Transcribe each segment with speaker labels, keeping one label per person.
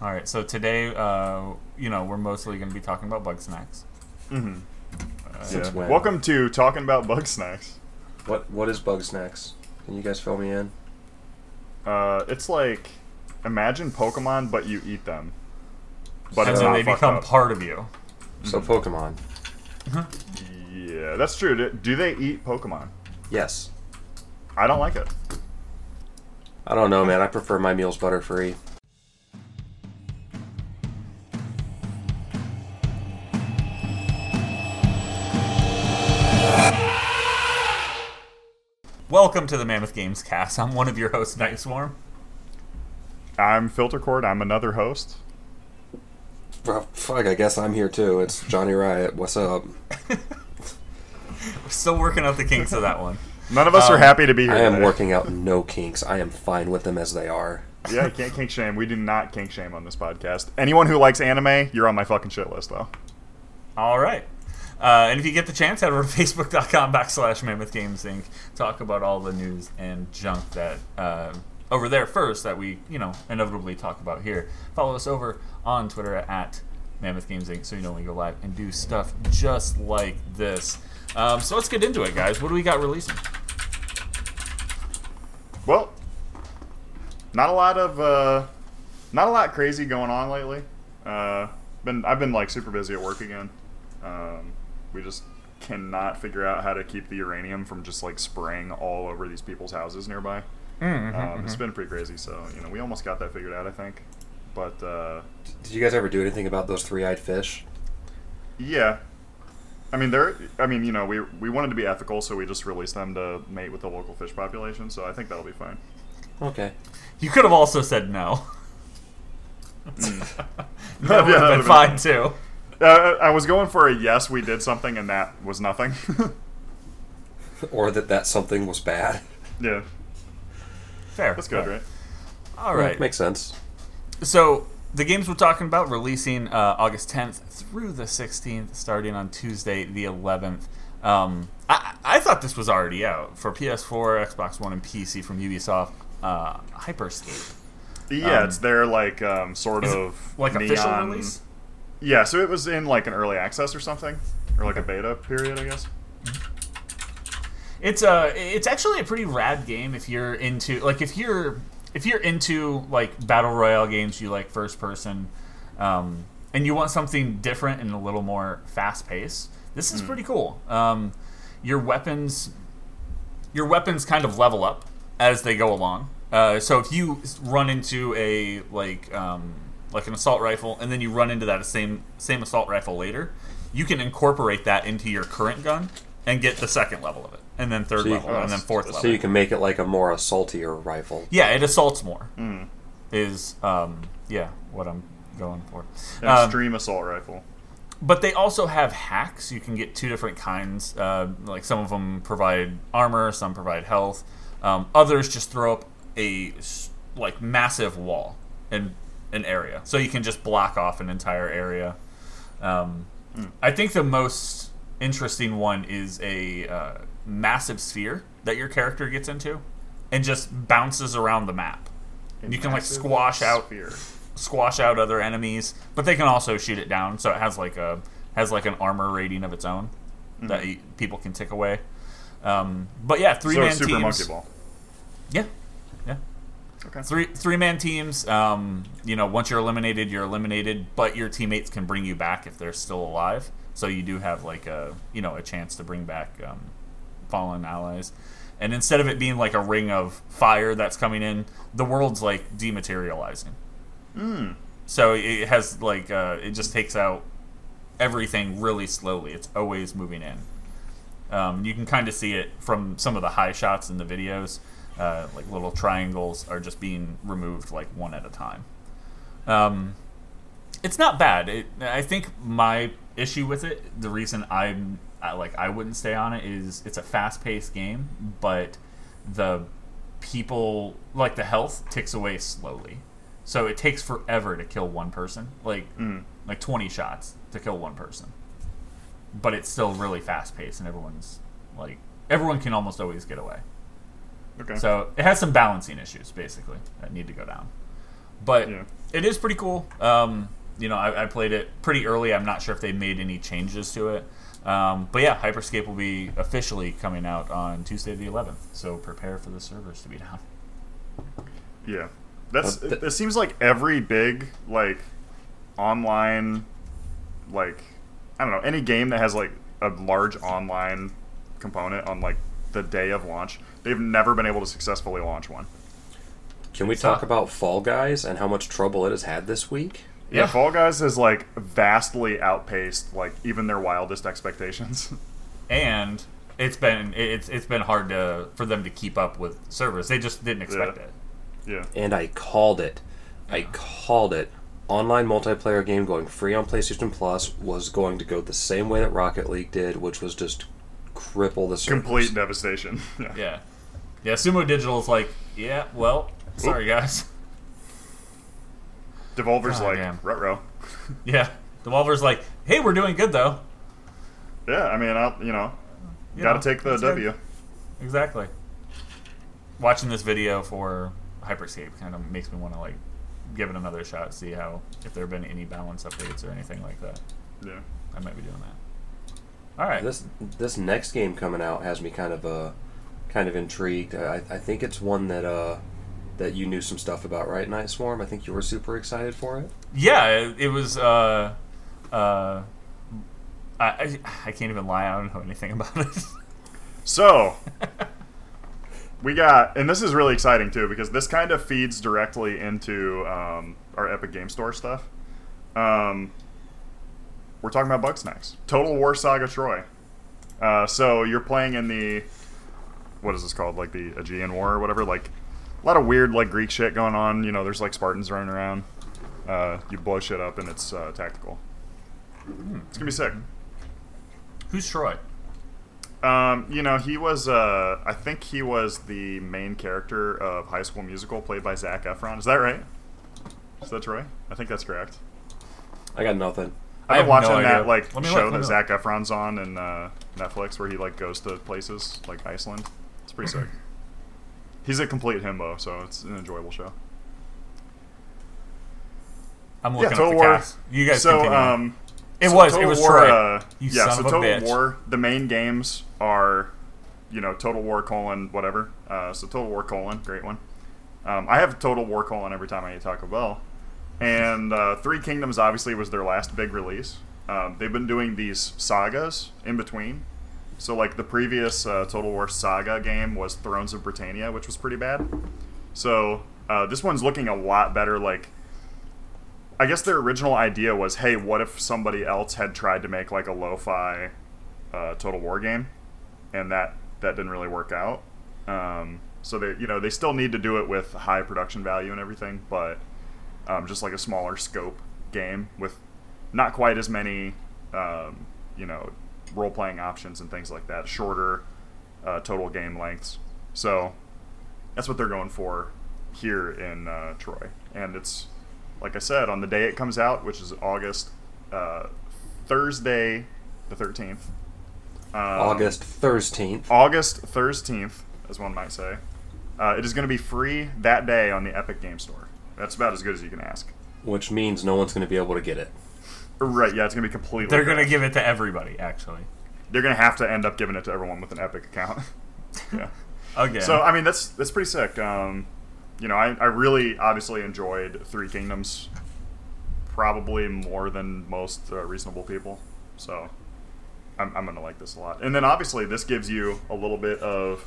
Speaker 1: All right. So today, uh, you know, we're mostly going to be talking about Bugsnax.
Speaker 2: Mm-hmm.
Speaker 3: Since
Speaker 2: Yeah.
Speaker 3: when?
Speaker 2: Welcome to talking about Bugsnax.
Speaker 3: What What is Bugsnax? Can you guys fill me in?
Speaker 2: Uh, it's like imagine Pokemon, but you eat them. But
Speaker 1: and
Speaker 2: it's
Speaker 1: then
Speaker 2: not
Speaker 1: they become
Speaker 2: up.
Speaker 1: part of you.
Speaker 3: So Pokemon.
Speaker 2: Yeah, that's true. Do- Do they eat Pokemon?
Speaker 3: Yes.
Speaker 2: I don't like it.
Speaker 3: I don't know, man. I prefer my meals butter free.
Speaker 1: Welcome to the Mammoth Games Cast. I'm one of your hosts, Night Swarm.
Speaker 2: I'm Filtercord. I'm another host.
Speaker 3: Well, fuck, I guess I'm here too. It's Johnny Riot. What's up?
Speaker 1: We're still working out the kinks of that one.
Speaker 2: None of us are
Speaker 1: Um,
Speaker 2: happy to be here.
Speaker 3: I am
Speaker 2: today.
Speaker 3: working out no kinks. I am fine with them as they are.
Speaker 2: Yeah, can't kink shame. We do not kink shame on this podcast. Anyone who likes anime, you're on my fucking shit list, though.
Speaker 1: All right. Uh, and if you get the chance, head over to facebook.com backslash Mammoth Games Inc. Talk about all the news and junk that uh, over there first that we, you know, inevitably talk about here. Follow us over on Twitter at Mammoth Games Inc. so you know when we go live and do stuff just like this. Um, so let's get into it, guys. What do we got releasing?
Speaker 2: Well, not a lot of uh, not a lot crazy going on lately. Uh, been I've been like super busy at work again. Um, we just cannot figure out how to keep the uranium from just like spraying all over these people's houses nearby. um, It's been pretty crazy. So you know, we almost got that figured out, I think. But uh,
Speaker 3: Did you guys ever do anything about those three-eyed fish?
Speaker 2: yeah, I mean, they're. I mean, you know, we we wanted to be ethical, so we just released them to mate with the local fish population. So I think that'll be fine.
Speaker 3: Okay.
Speaker 1: You could have also said no. that would
Speaker 2: Yeah,
Speaker 1: have
Speaker 2: that
Speaker 1: been
Speaker 2: been
Speaker 1: fine
Speaker 2: fine.
Speaker 1: too.
Speaker 2: Uh, I was going for a yes, we did something, and that was nothing.
Speaker 3: Or that that something was bad.
Speaker 2: yeah,
Speaker 1: Fair.
Speaker 2: that's good,
Speaker 1: fair.
Speaker 2: right?
Speaker 1: All right.
Speaker 3: Makes sense.
Speaker 1: So the games we're talking about releasing uh, August 10th through the 16th, starting on Tuesday the 11th. Um, I, I thought this was already out for PS4, Xbox One, and PC from Ubisoft. Uh, Hyperscape,
Speaker 2: Yeah,
Speaker 1: Um,
Speaker 2: it's their like um, sort of
Speaker 1: like official release.
Speaker 2: Yeah, so it was in like an early access or something, or like a beta period, I guess.
Speaker 1: It's a it's actually a pretty rad game if you're into like if you're if you're into like battle royale games, you like first person, um, and you want something different and a little more fast paced. This is pretty cool. Um, your weapons your weapons kind of level up as they go along. Uh, so if you run into a like um, like an assault rifle and then you run into that same same assault rifle later, you can incorporate that into your current gun and get the second level of it, and then third
Speaker 3: So you-
Speaker 1: level, and then fourth level.
Speaker 3: So you can make it like a more assaultier rifle.
Speaker 1: yeah, it assaults more.
Speaker 2: Mm.
Speaker 1: Is um, yeah what I'm going for.
Speaker 2: An
Speaker 1: Um,
Speaker 2: extreme assault rifle.
Speaker 1: but they also have hacks. You can get two different kinds. Uh, like some of them provide armor, some provide health. Um, others just throw up a like massive wall in an area, so you can just block off an entire area. Um, I think the most interesting one is a uh, massive sphere that your character gets into, and just bounces around the map.
Speaker 2: A
Speaker 1: you can, like, squash out- squash out other enemies, but they can also shoot it down. So it has like a has like an armor rating of its own that y people can tick away. Um, but yeah, three
Speaker 2: So
Speaker 1: man
Speaker 2: super
Speaker 1: teams.
Speaker 2: monkey ball.
Speaker 1: Yeah.
Speaker 2: Okay.
Speaker 1: Three three man teams. Um, you know, once you're eliminated, you're eliminated, but your teammates can bring you back if they're still alive. So you do have like a you know a chance to bring back um, fallen allies. And instead of it being like a ring of fire that's coming in, the world's like dematerializing.
Speaker 2: Mm.
Speaker 1: So it has like uh, it just takes out everything really slowly. It's always moving in. Um, you can kind of see it from some of the high shots in the videos. Uh, like little triangles are just being removed like one at a time. Um, it's not bad. It, I think my issue with it, the reason I'm I, like I wouldn't stay on it is it's a fast-paced game, but the people like the health ticks away slowly. So it takes forever to kill one person, like
Speaker 2: Mm.
Speaker 1: like 20 shots to kill one person. But it's still really fast-paced and everyone's like everyone can almost always get away.
Speaker 2: Okay.
Speaker 1: So it has some balancing issues basically that need to go down. But
Speaker 2: yeah.
Speaker 1: it is pretty cool. Um, you know, I, I played it pretty early. I'm not sure if they made any changes to it. Um, but yeah, Hyperscape will be officially coming out on Tuesday the 11th. So prepare for the servers to be down.
Speaker 2: Yeah, that's.
Speaker 3: Th-
Speaker 2: it, it seems like every big like online, like I don't know, any game that has like a large online component on like the day of launch, they've never been able to successfully launch one.
Speaker 3: Can we talk about Fall Guys and how much trouble it has had this week?
Speaker 2: Yeah, Fall Guys has like vastly outpaced like even their wildest expectations.
Speaker 1: And it's been it's it's been hard to for them to keep up with servers. They just didn't expect
Speaker 2: Yeah.
Speaker 1: it.
Speaker 2: yeah.
Speaker 3: And I called it. I called it. Online multiplayer game going free on PlayStation Plus was going to go the same way that Rocket League did, which was just cripple the servers.
Speaker 2: Complete devastation. Yeah.
Speaker 1: Yeah. Yeah, Sumo Digital is like, yeah, well, sorry guys.
Speaker 2: Devolver's
Speaker 1: God
Speaker 2: like,
Speaker 1: damn.
Speaker 2: row.
Speaker 1: Yeah. Devolver's like, hey, we're doing good though.
Speaker 2: Yeah, I mean, I'll, you know,
Speaker 1: You
Speaker 2: got
Speaker 1: know,
Speaker 2: to take the
Speaker 1: it's good.
Speaker 2: W.
Speaker 1: Exactly. Watching this video for Hyperscape kind of makes me want to like give it another shot, see how if there have been any balance updates or anything like that.
Speaker 2: Yeah.
Speaker 1: I might be doing that. All right.
Speaker 3: This this next game coming out has me kind of uh kind of intrigued. I, I think it's one that uh that you knew some stuff about, right? Night Swarm. I think you were super excited for it.
Speaker 1: yeah, it, it was. Uh, uh, I, I I can't even lie. I don't know anything about it.
Speaker 2: So, we got, and this is really exciting too because this kind of feeds directly into um, our Epic Game Store stuff. Um, we're talking about Bugsnax, Total War Saga Troy. Uh, so you're playing in the what is this called? Like the Aegean War or whatever. Like a lot of weird like Greek shit going on. You know, there's like Spartans running around. Uh, you blow shit up and it's uh, tactical. It's gonna be sick.
Speaker 1: Who's Troy?
Speaker 2: Um, you know, he was. Uh, I think he was the main character of High School Musical, played by Zac Efron. Is that right? Is that Troy? I think that's correct.
Speaker 3: I got nothing.
Speaker 1: I
Speaker 2: I've been
Speaker 1: have no
Speaker 2: watching that
Speaker 1: idea.
Speaker 2: like show
Speaker 1: look,
Speaker 2: that
Speaker 1: me
Speaker 2: Zac Efron's on in uh, Netflix, where he like goes to places like Iceland. Pretty sick. He's a complete himbo, so it's an enjoyable show.
Speaker 1: I'm
Speaker 2: Yeah,
Speaker 1: looking
Speaker 2: Total
Speaker 1: up the
Speaker 2: War.
Speaker 1: cast. You guys
Speaker 2: so
Speaker 1: continue.
Speaker 2: um,
Speaker 1: it
Speaker 2: so
Speaker 1: was. It was
Speaker 2: War. Uh,
Speaker 1: You
Speaker 2: yeah, so Total
Speaker 1: bitch.
Speaker 2: War. The main games are, you know, Total War colon whatever. Uh, so Total War colon, great one. Um, I have Total War colon every time I eat Taco Bell, and uh, Three Kingdoms obviously was their last big release. Um, they've been doing these sagas in between. So like the previous uh, Total War saga game was Thrones of Britannia, which was pretty bad. So uh, this one's looking a lot better. Like I guess their original idea was, hey, what if somebody else had tried to make like a lo-fi uh, Total War game, and that that didn't really work out. Um, so they, you know, they still need to do it with high production value and everything, but um, just like a smaller scope game with not quite as many, um, you know, role-playing options and things like that. Shorter uh, total game lengths. So that's what they're going for here in uh, Troy, and it's like I said, on the day it comes out, which is August, uh, Thursday, the 13th. Um,
Speaker 3: August thirteenth.
Speaker 2: August 13th, as one might say. Uh, it is going to be free that day on the Epic Game Store. That's about as good as you can ask.
Speaker 3: which means no one's going to be able to get it.
Speaker 2: Right, yeah, it's going to be completely.
Speaker 1: They're gonna give it to everybody. Actually.
Speaker 2: They're going to have to end up giving it to everyone with an Epic account. yeah.
Speaker 1: Again.
Speaker 2: So I mean, that's that's pretty sick. Um, you know, I, I really obviously enjoyed Three Kingdoms, probably more than most uh, reasonable people. So I'm, I'm gonna like this a lot. And then obviously this gives you a little bit of,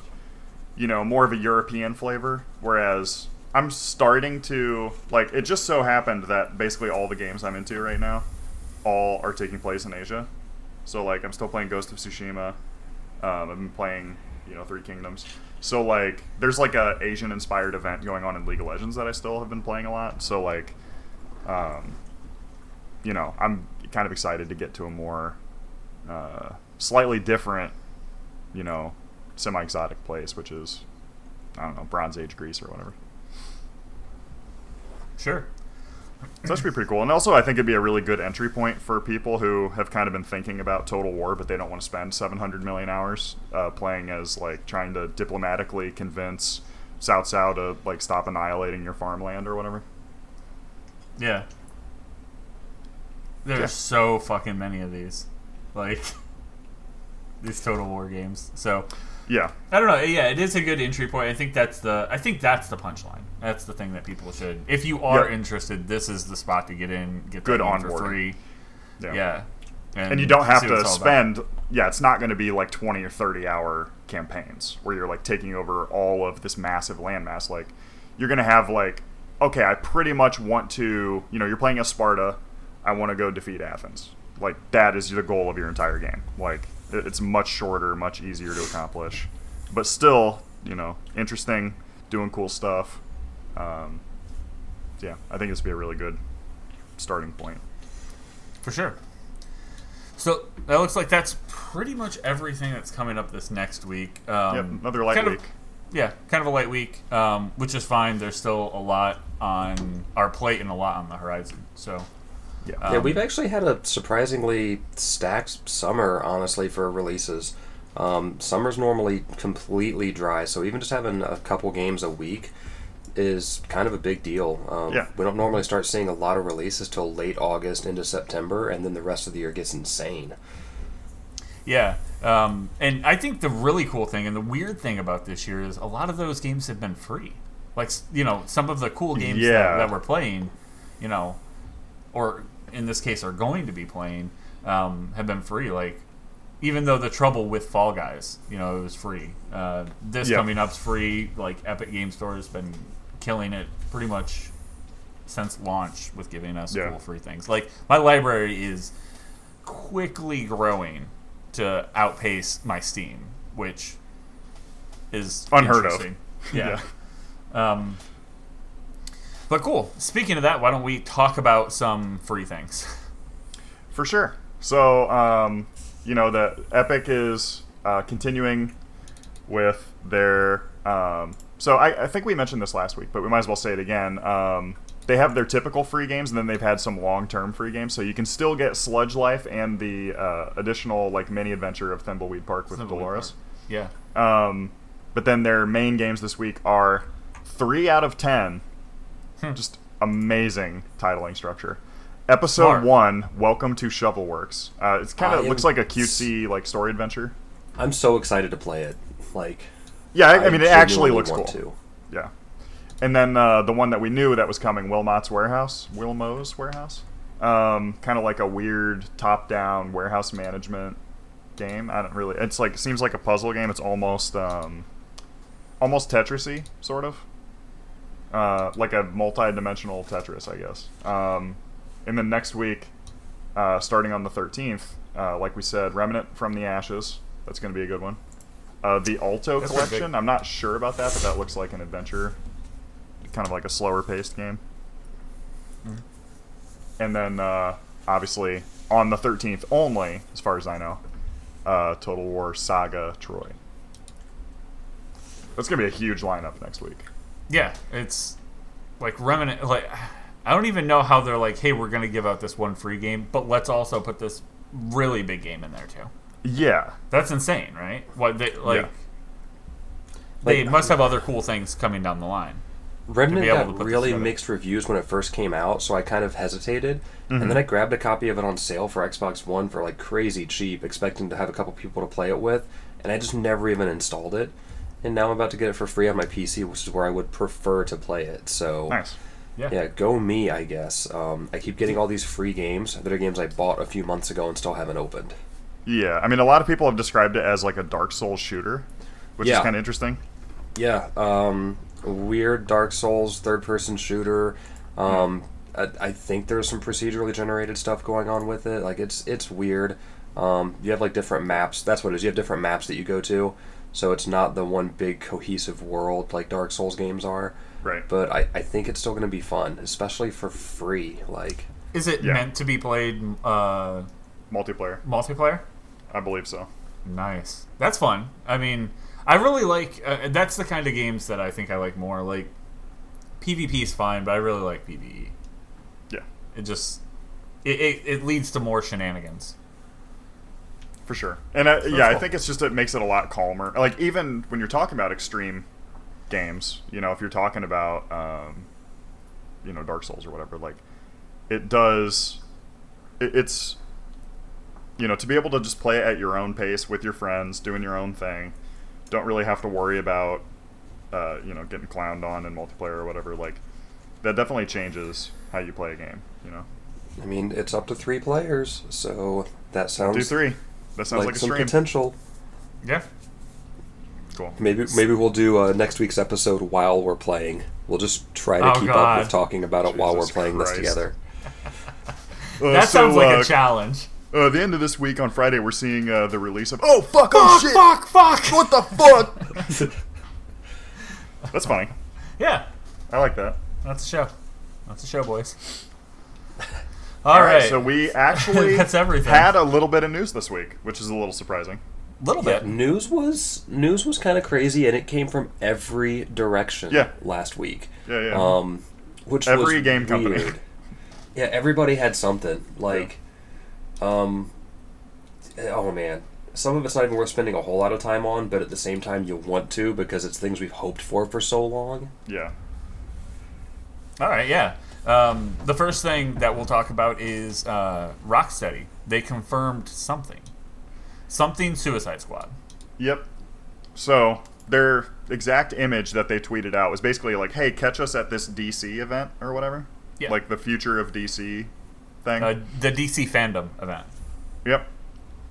Speaker 2: you know, more of a European flavor. Whereas I'm starting to like. It just so happened that basically all the games I'm into right now, all are taking place in Asia. So like I'm still playing Ghost of Tsushima. Um, I've been playing, you know, Three Kingdoms. So like, there's like a Asian inspired event going on in League of Legends that I still have been playing a lot. So like, um, you know, I'm kind of excited to get to a more uh, slightly different, you know, semi exotic place, which is I don't know, Bronze Age Greece or whatever.
Speaker 1: sure.
Speaker 2: So that should be pretty cool. And also, I think it'd be a really good entry point for people who have kind of been thinking about Total War, but they don't want to spend 700 million hours uh, playing as like trying to diplomatically convince South South to like stop annihilating your farmland or whatever.
Speaker 1: Yeah. There's
Speaker 2: Yeah.
Speaker 1: so fucking many of these. Like these Total War games. So
Speaker 2: Yeah,
Speaker 1: I don't know. Yeah, it is a good entry point. I think that's the I think that's the punchline. That's the thing that people should if you are
Speaker 2: Yeah.
Speaker 1: interested, this is the spot to get in, get
Speaker 2: Good
Speaker 1: on for free.
Speaker 2: yeah.
Speaker 1: Yeah.
Speaker 2: And you don't have to
Speaker 1: all about.
Speaker 2: spend. Yeah, it's not going to be like twenty or thirty hour campaigns where you're like taking over all of this massive landmass. Like, you're going to have like, okay, I pretty much want to. You know, you're playing as Sparta. I want to go defeat Athens. Like that is the goal of your entire game. Like it's much shorter, much easier to accomplish, but still, you know, interesting, doing cool stuff. Um, yeah, I think this would be a really good starting point.
Speaker 1: For sure. So that looks like that's pretty much everything that's coming up this next week. Um,
Speaker 2: yep, another light
Speaker 1: kind of-
Speaker 2: week.
Speaker 1: yeah, kind of a light week, um, which is fine. There's still a lot on our plate and a lot on the horizon. So
Speaker 2: Yeah.
Speaker 1: Um,
Speaker 3: yeah, we've actually had a surprisingly stacked summer, honestly, for releases. Um, summer's normally completely dry, so even just having a couple games a week is kind of a big deal. Um,
Speaker 2: Yeah.
Speaker 3: We don't normally start seeing a lot of releases till late August into September, and then the rest of the year gets insane.
Speaker 1: Yeah, um, and I think the really cool thing and the weird thing about this year is a lot of those games have been free. Like you know, some of the cool games
Speaker 2: Yeah.
Speaker 1: that, that we're playing, you know, or in this case are going to be playing, um, have been free. Like even though the trouble with Fall Guys, you know, it was free. Uh, this
Speaker 2: Yeah.
Speaker 1: coming up's free. Like Epic Game Store has been killing it pretty much since launch with giving us
Speaker 2: Yeah.
Speaker 1: cool free things. Like my library is quickly growing to outpace my Steam, which is
Speaker 2: Unheard of.
Speaker 1: interesting. Yeah. Um, but cool. Speaking of that, why don't we talk about some free things?
Speaker 2: For sure. So, um, you know, the Epic is uh, continuing with their. Um, so, I, I think we mentioned this last week, but we might as well say it again. Um, they have their typical free games, and then they've had some long-term free games. So you can still get Sludge Life and the uh, additional like mini adventure of Thimbleweed Park with
Speaker 1: Thimbleweed
Speaker 2: Delores.
Speaker 1: Yeah.
Speaker 2: Um, but then their main games this week are three out of ten.
Speaker 1: Hmm.
Speaker 2: Just amazing titling structure. Episode
Speaker 1: Smart.
Speaker 2: one, Welcome to Shovelworks. Uh, it's kind of looks like a cutesy like story adventure.
Speaker 3: I'm so excited to play it. Like,
Speaker 2: Yeah, I, I mean it actually looks cool.
Speaker 3: to.
Speaker 2: Yeah, and then uh, the one that we knew that was coming, Wilmot's Warehouse, Wilmo's Warehouse. Um, kind of like a weird top-down warehouse management game. I don't really. It's like seems like a puzzle game. It's almost um, almost Tetrisy, sort of. Uh, like a multi-dimensional Tetris, I guess. Um, and then next week, uh, starting on the 13th, uh, like we said, Remnant from the Ashes. That's going to be a good one. Uh, the Alto
Speaker 1: That's
Speaker 2: Collection. I'm not sure about that, but that looks like an adventure, kind of like a slower-paced game.
Speaker 1: Mhm.
Speaker 2: And then, uh, obviously, on the 13th only, as far as I know, uh, Total War Saga Troy. That's gonna be a huge lineup next week.
Speaker 1: Yeah, it's like remnant. Like I don't even know how they're like, hey, we're gonna give out this one free game, but let's also put this really big game in there too.
Speaker 2: Yeah,
Speaker 1: That's insane, right? What they like?
Speaker 2: Yeah.
Speaker 1: They
Speaker 3: Like-
Speaker 1: must have other cool things coming down the line.
Speaker 3: Remnant
Speaker 1: be able to
Speaker 3: got
Speaker 1: put this
Speaker 3: really mixed reviews when it first came out, so I kind of hesitated.
Speaker 2: Mhm.
Speaker 3: And then I grabbed a copy of it on sale for Xbox One for like crazy cheap, expecting to have a couple people to play it with, and I just never even installed it. And now I'm about to get it for free on my PC, which is where I would prefer to play it. So
Speaker 2: nice.
Speaker 1: Yeah.
Speaker 3: yeah, go me, I guess. Um, I keep getting all these free games that are games I bought a few months ago and still haven't opened.
Speaker 2: Yeah, I mean, a lot of people have described it as like a Dark Souls shooter, which is kind of interesting.
Speaker 3: Yeah, um, weird Dark Souls third person shooter. Um, I, I think there's some procedurally generated stuff going on with it. Like it's it's weird. Um, you have like different maps. That's what it is. You have different maps that you go to, so it's not the one big cohesive world like Dark Souls games are.
Speaker 2: Right.
Speaker 3: But I, I think it's still going to be fun, especially for free. Like
Speaker 1: Is it
Speaker 2: Yeah.
Speaker 1: meant to be played uh,
Speaker 2: Multiplayer,
Speaker 1: multiplayer?
Speaker 2: I believe so.
Speaker 1: Nice. That's fun. I mean, I really like. Uh, that's the kind of games that I think I like more. Like PvP is fine, but I really like PvE.
Speaker 2: Yeah,
Speaker 1: It just it, it, it leads to more shenanigans.
Speaker 2: for sure. And uh, yeah, I think it's just it makes it a lot calmer. Like even when you're talking about extreme games, you know, if you're talking about um, you know Dark Souls or whatever, like it does. It, it's you know to be able to just play it at your own pace with your friends, doing your own thing. Don't really have to worry about uh, you know getting clowned on in multiplayer or whatever. Like that definitely changes how you play a game. You know,
Speaker 3: I mean, it's up to three players, so that sounds
Speaker 2: do three. That sounds
Speaker 3: like,
Speaker 2: like, a
Speaker 3: some
Speaker 2: stream.
Speaker 3: potential.
Speaker 1: Yeah.
Speaker 2: Cool.
Speaker 3: Maybe maybe we'll do uh, next week's episode while we're playing. We'll just try to
Speaker 1: Oh,
Speaker 3: keep
Speaker 1: God.
Speaker 3: up with talking about it while we're playing
Speaker 2: Christ.
Speaker 3: this together.
Speaker 2: Uh,
Speaker 1: That
Speaker 2: so,
Speaker 1: sounds like
Speaker 2: uh,
Speaker 1: a challenge.
Speaker 2: Uh, the end of this week on Friday, we're seeing uh, the release of. Oh fuck!
Speaker 1: Fuck,
Speaker 2: Oh shit!
Speaker 1: fuck, fuck!
Speaker 2: What the fuck? That's funny.
Speaker 1: Yeah,
Speaker 2: I like that.
Speaker 1: that's a show. That's a show, boys.
Speaker 2: All
Speaker 1: All
Speaker 2: right.
Speaker 1: right.
Speaker 2: So we actually
Speaker 1: That's everything.
Speaker 2: had a little bit of news this week, which is a little surprising.
Speaker 1: little
Speaker 3: Yeah,
Speaker 1: bit.
Speaker 3: news was news was kind of crazy, and it came from every direction.
Speaker 2: Yeah.
Speaker 3: last week.
Speaker 2: Yeah, yeah.
Speaker 3: Um, which
Speaker 2: Every
Speaker 3: was
Speaker 2: game company.
Speaker 3: weird. yeah, everybody had something like, um, oh man, some of it's not even worth spending a whole lot of time on, but at the same time, you want to because it's things we've hoped for for so long.
Speaker 2: yeah.
Speaker 1: All right, yeah. Um, the first thing that we'll talk about is uh, Rocksteady. They confirmed something. Something Suicide Squad.
Speaker 2: Yep. So their exact image that they tweeted out was basically like, "Hey, catch us at this DC event or whatever."
Speaker 1: Yeah.
Speaker 2: Like the future of DC thing.
Speaker 1: Uh, the DC fandom event.
Speaker 2: Yep.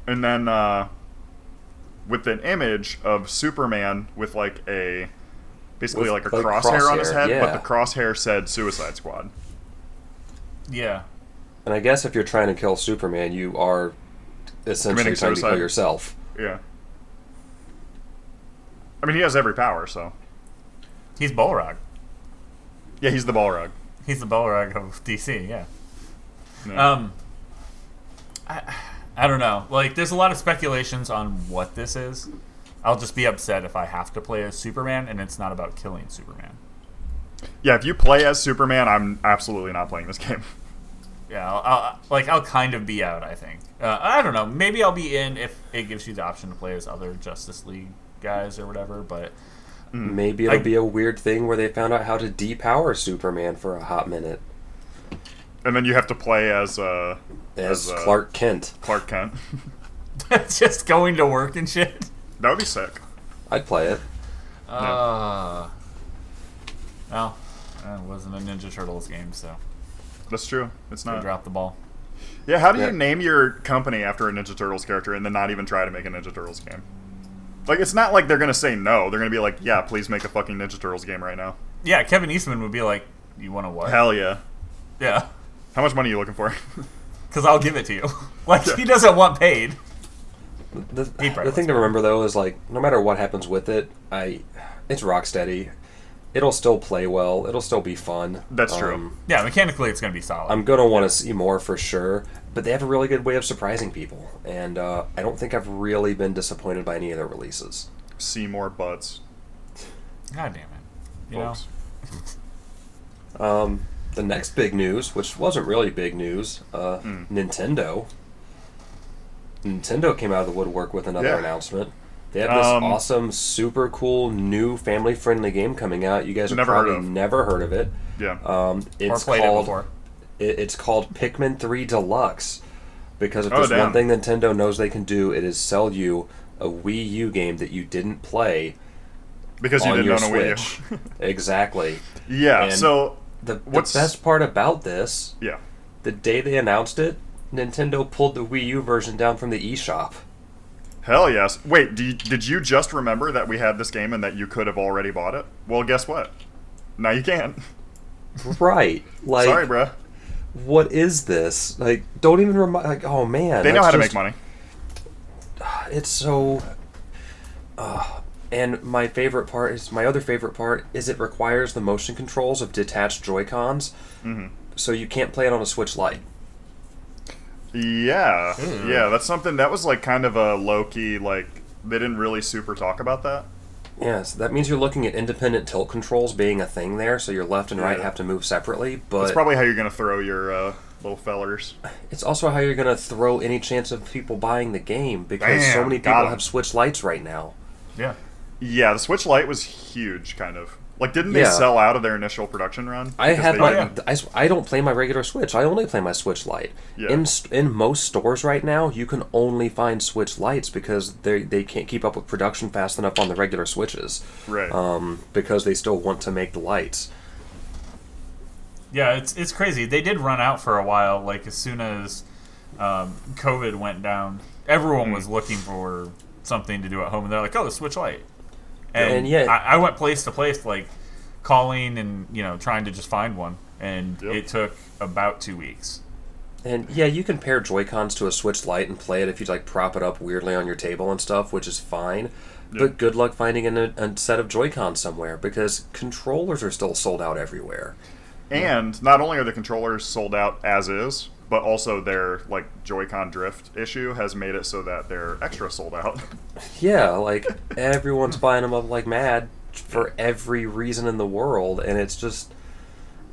Speaker 2: And then uh, with an image of Superman with like a basically
Speaker 3: With,
Speaker 2: like a
Speaker 3: like,
Speaker 2: crosshair, on his head,
Speaker 3: yeah.
Speaker 2: but the crosshair said Suicide Squad.
Speaker 1: Yeah.
Speaker 3: And I guess if you're trying to kill Superman, you are essentially
Speaker 2: Committing
Speaker 3: trying to kill yourself.
Speaker 2: Yeah. I mean, he has every power, so
Speaker 1: He's Balrog.
Speaker 2: yeah, he's the Balrog.
Speaker 1: He's the Balrog of DC, yeah.
Speaker 2: Yeah.
Speaker 1: Um, I, I don't know. Like, there's a lot of speculations on what this is. I'll just be upset if I have to play as Superman and it's not about killing Superman.
Speaker 2: yeah, if you play as Superman, I'm absolutely not playing this game.
Speaker 1: Yeah, I'll, I'll, like I'll kind of be out. I think. Uh, I don't know. Maybe I'll be in if it gives you the option to play as other Justice League guys or whatever. But
Speaker 3: Maybe it'll
Speaker 1: I-
Speaker 3: be a weird thing where they found out how to depower Superman for a hot minute
Speaker 2: And then you have to play as uh,
Speaker 3: as
Speaker 2: uh,
Speaker 3: Clark Kent.
Speaker 2: Clark Kent.
Speaker 1: just going to work and shit.
Speaker 2: that would be sick.
Speaker 3: I'd play it.
Speaker 1: Uh, well, it wasn't a Ninja Turtles game, so
Speaker 2: That's true. It's
Speaker 1: they
Speaker 2: not.
Speaker 1: dropped the ball.
Speaker 2: Yeah, how do
Speaker 3: Yeah.
Speaker 2: you name your company after a Ninja Turtles character and then not even try to make a Ninja Turtles game? Like, it's not like they're gonna say no. They're gonna be like, yeah, please make a fucking Ninja Turtles game right now.
Speaker 1: Yeah, Kevin Eastman would be like, "You want to what?"
Speaker 2: Hell yeah.
Speaker 1: Yeah,
Speaker 2: How much money are you looking for?
Speaker 1: because I'll give it to you. like
Speaker 2: Yeah.
Speaker 1: he doesn't want paid.
Speaker 3: The,
Speaker 1: He
Speaker 3: the thing to remember though is like no matter what happens with it, I it's Rocksteady. It'll still play well. It'll still be fun.
Speaker 2: That's true.
Speaker 3: Um,
Speaker 1: Yeah, mechanically it's gonna be solid.
Speaker 3: I'm gonna want to see more for sure, but they have a really good way of surprising people, and uh, I don't think I've really been disappointed by any of their releases.
Speaker 2: See more butts,
Speaker 1: God damn it. You know?
Speaker 2: folks.
Speaker 3: Um, the next big news, which wasn't really big news, uh,
Speaker 2: Hmm.
Speaker 3: Nintendo. Nintendo came out of the woodwork with another
Speaker 2: Yeah.
Speaker 3: announcement. They have this
Speaker 2: Um,
Speaker 3: awesome, super cool, new family-friendly game coming out. You guys have
Speaker 2: Never heard of.
Speaker 3: never heard of it.
Speaker 2: Yeah.
Speaker 3: Um,
Speaker 1: Or
Speaker 3: it's
Speaker 1: played it
Speaker 3: called
Speaker 1: before.
Speaker 3: it, it's called Pikmin 3 Deluxe. Because if
Speaker 2: Oh,
Speaker 3: there's
Speaker 2: damn.
Speaker 3: one thing Nintendo knows they can do, it is sell you a Wii U game that you didn't play
Speaker 2: because you didn't
Speaker 3: your
Speaker 2: own a Wii U.
Speaker 3: exactly.
Speaker 2: yeah.
Speaker 3: And-
Speaker 2: so
Speaker 3: The, the best part about this,
Speaker 2: yeah.
Speaker 3: the day they announced it, Nintendo pulled the Wii U version down from the eShop.
Speaker 2: Hell yes. Wait, do you, did you just remember that we had this game and that you could have already bought it? Well, guess what? Now you can't.
Speaker 3: Right. Like,
Speaker 2: Sorry, bruh.
Speaker 3: what is this? Like, don't even remind. Like, oh man,
Speaker 2: They know how to make money.
Speaker 3: It's so. Uh, and my favorite part is my other favorite part is it requires the motion controls of detached Joy Cons,
Speaker 2: hmm
Speaker 3: so you can't play it on a Switch Lite.
Speaker 2: Yeah,
Speaker 1: Hmm.
Speaker 2: yeah, that's something that was like kind of a low key. Like they didn't really super talk about that.
Speaker 3: Yes, that means you're looking at independent tilt controls being a thing there, so your left and right
Speaker 2: Yeah.
Speaker 3: have to move separately. But
Speaker 2: That's probably how you're gonna throw your uh, little fellers.
Speaker 3: It's also how you're going to throw any chance of people buying the game because so many people have Switch Lites right now.
Speaker 1: Yeah.
Speaker 2: Yeah, the Switch Lite was huge, kind of. Like, didn't they
Speaker 3: Yeah.
Speaker 2: sell out of their initial production run?
Speaker 3: I
Speaker 2: Because
Speaker 3: have
Speaker 2: they
Speaker 3: my.
Speaker 2: didn't-
Speaker 3: I, s- I don't play my regular Switch. I only play my Switch Lite.
Speaker 2: Yeah.
Speaker 3: In st- in most stores right now, you can only find Switch Lites because they they can't keep up with production fast enough on the regular Switches.
Speaker 2: Right.
Speaker 3: Um, because they still want to make the lights.
Speaker 1: Yeah, it's it's crazy. They did run out for a while. Like as soon as um, COVID went down, everyone was looking for something to do at home, and they're like, "Oh, the Switch Lite." And,
Speaker 3: And yet-
Speaker 1: I, I went place to place, like calling and you know trying to just find one, and
Speaker 2: Yep.
Speaker 1: it took about two weeks.
Speaker 3: And yeah, you can pair Joy Cons to a Switch Lite and play it if you like prop it up weirdly on your table and stuff, which is fine.
Speaker 2: Yeah.
Speaker 3: But good luck finding a, a set of Joy Cons somewhere because controllers are still sold out everywhere.
Speaker 2: And not only are the controllers sold out as is, but also their like Joy-Con drift issue has made it so that they're extra sold out.
Speaker 3: Yeah, like everyone's buying them up like mad for every reason in the world, and it's just,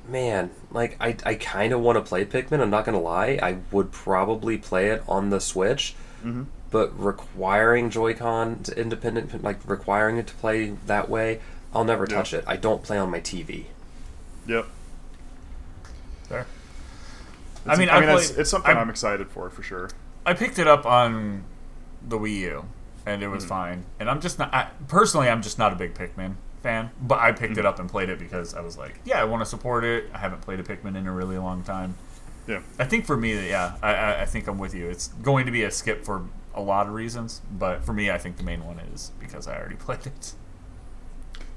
Speaker 3: man, like I, I kind of want to play Pikmin. I'm not gonna lie, I would probably play it on the Switch,
Speaker 2: Mhm.
Speaker 3: but requiring Joy-Con to independent, like requiring it to play that way, I'll never touch it. I don't play on my TV.
Speaker 2: yep.
Speaker 1: I mean,
Speaker 2: I
Speaker 1: I
Speaker 2: mean, it's,
Speaker 1: played-
Speaker 2: it's something
Speaker 1: I'm-
Speaker 2: I'm excited for for sure.
Speaker 1: I picked it up on the Wii U, and it was
Speaker 2: Hmm.
Speaker 1: fine. And I'm just not. I, personally, I'm just not a big Pikmin fan. But I picked it
Speaker 2: Hmm.
Speaker 1: up and played it because I was like, yeah, I want to support it. I haven't played a Pikmin in a really long time.
Speaker 2: Yeah.
Speaker 1: I think for me, yeah, I, I, I think I'm with you. It's going to be a skip for a lot of reasons, but for me, I think the main one is because I already played it.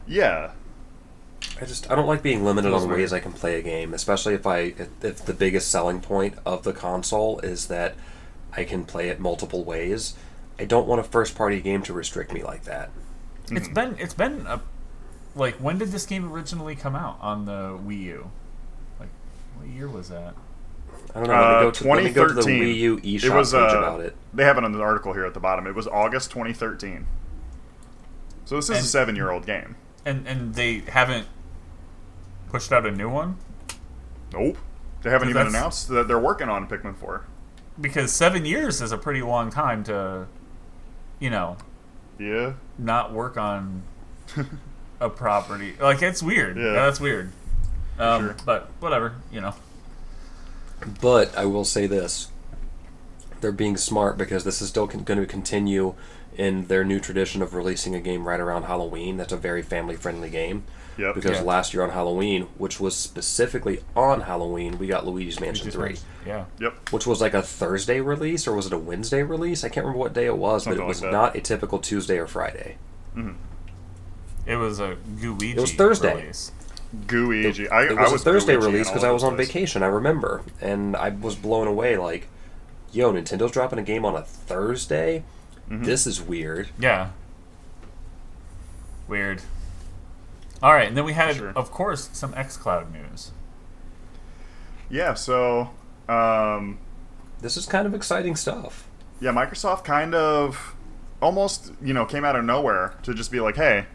Speaker 2: Yeah.
Speaker 3: I just I don't like being limited on
Speaker 2: weird.
Speaker 3: ways I can play a game, especially if I if, if the biggest selling point of the console is that I can play it multiple ways. I don't want a first party game to restrict me like that.
Speaker 1: It's been it's been a like when did this game originally come out on the Wii U? Like what year was that?
Speaker 3: I don't know. let, me
Speaker 2: Uh,
Speaker 3: go to, let me go to the
Speaker 2: 2013.
Speaker 3: Wii U eShop
Speaker 2: it was,
Speaker 3: page
Speaker 2: uh,
Speaker 3: about it.
Speaker 2: They have it on the article here at the bottom. It was August 2013. So this is a seven-year-old game.
Speaker 1: And and they haven't pushed out a new one
Speaker 2: Nope. They haven't even announced that they're working on Pikmin 4.
Speaker 1: because seven years is a pretty long time to, you know,
Speaker 2: Yeah.
Speaker 1: not work on a property. Like it's weird.
Speaker 2: Yeah.
Speaker 1: Yeah, that's weird. Um,
Speaker 2: sure.
Speaker 1: But whatever, you know.
Speaker 3: But I will say this: they're being smart because this is still con- going to continue in their new tradition of releasing a game right around Halloween. That's a very family friendly game.
Speaker 2: Yep.
Speaker 3: Because
Speaker 1: Yeah.
Speaker 3: last year on Halloween, which was specifically on Halloween, we got Luigi's Mansion 3.
Speaker 1: Yeah.
Speaker 2: Yep.
Speaker 3: which was like a Thursday release or was it a Wednesday release? I can't remember what day it was, but it was
Speaker 2: like
Speaker 3: not a typical Tuesday or Friday.
Speaker 1: It was a Gooigi
Speaker 3: It was Thursday.
Speaker 1: release.
Speaker 2: Gooigi. I,
Speaker 3: It
Speaker 2: I
Speaker 3: was,
Speaker 2: was
Speaker 3: a Thursday
Speaker 2: Gooigi
Speaker 3: release because I was on
Speaker 2: place.
Speaker 3: vacation. I remember, and I was blown away. Like, yo, Nintendo's dropping a game on a Thursday.
Speaker 2: Mm-hmm.
Speaker 3: This is weird.
Speaker 1: Yeah. Weird. All right, and then we had,
Speaker 2: Sure.
Speaker 1: of course, some XCloud news.
Speaker 2: Yeah, so um,
Speaker 3: This is kind of exciting stuff.
Speaker 2: yeah, Microsoft kind of almost, you know, came out of nowhere to just be like, "Hey,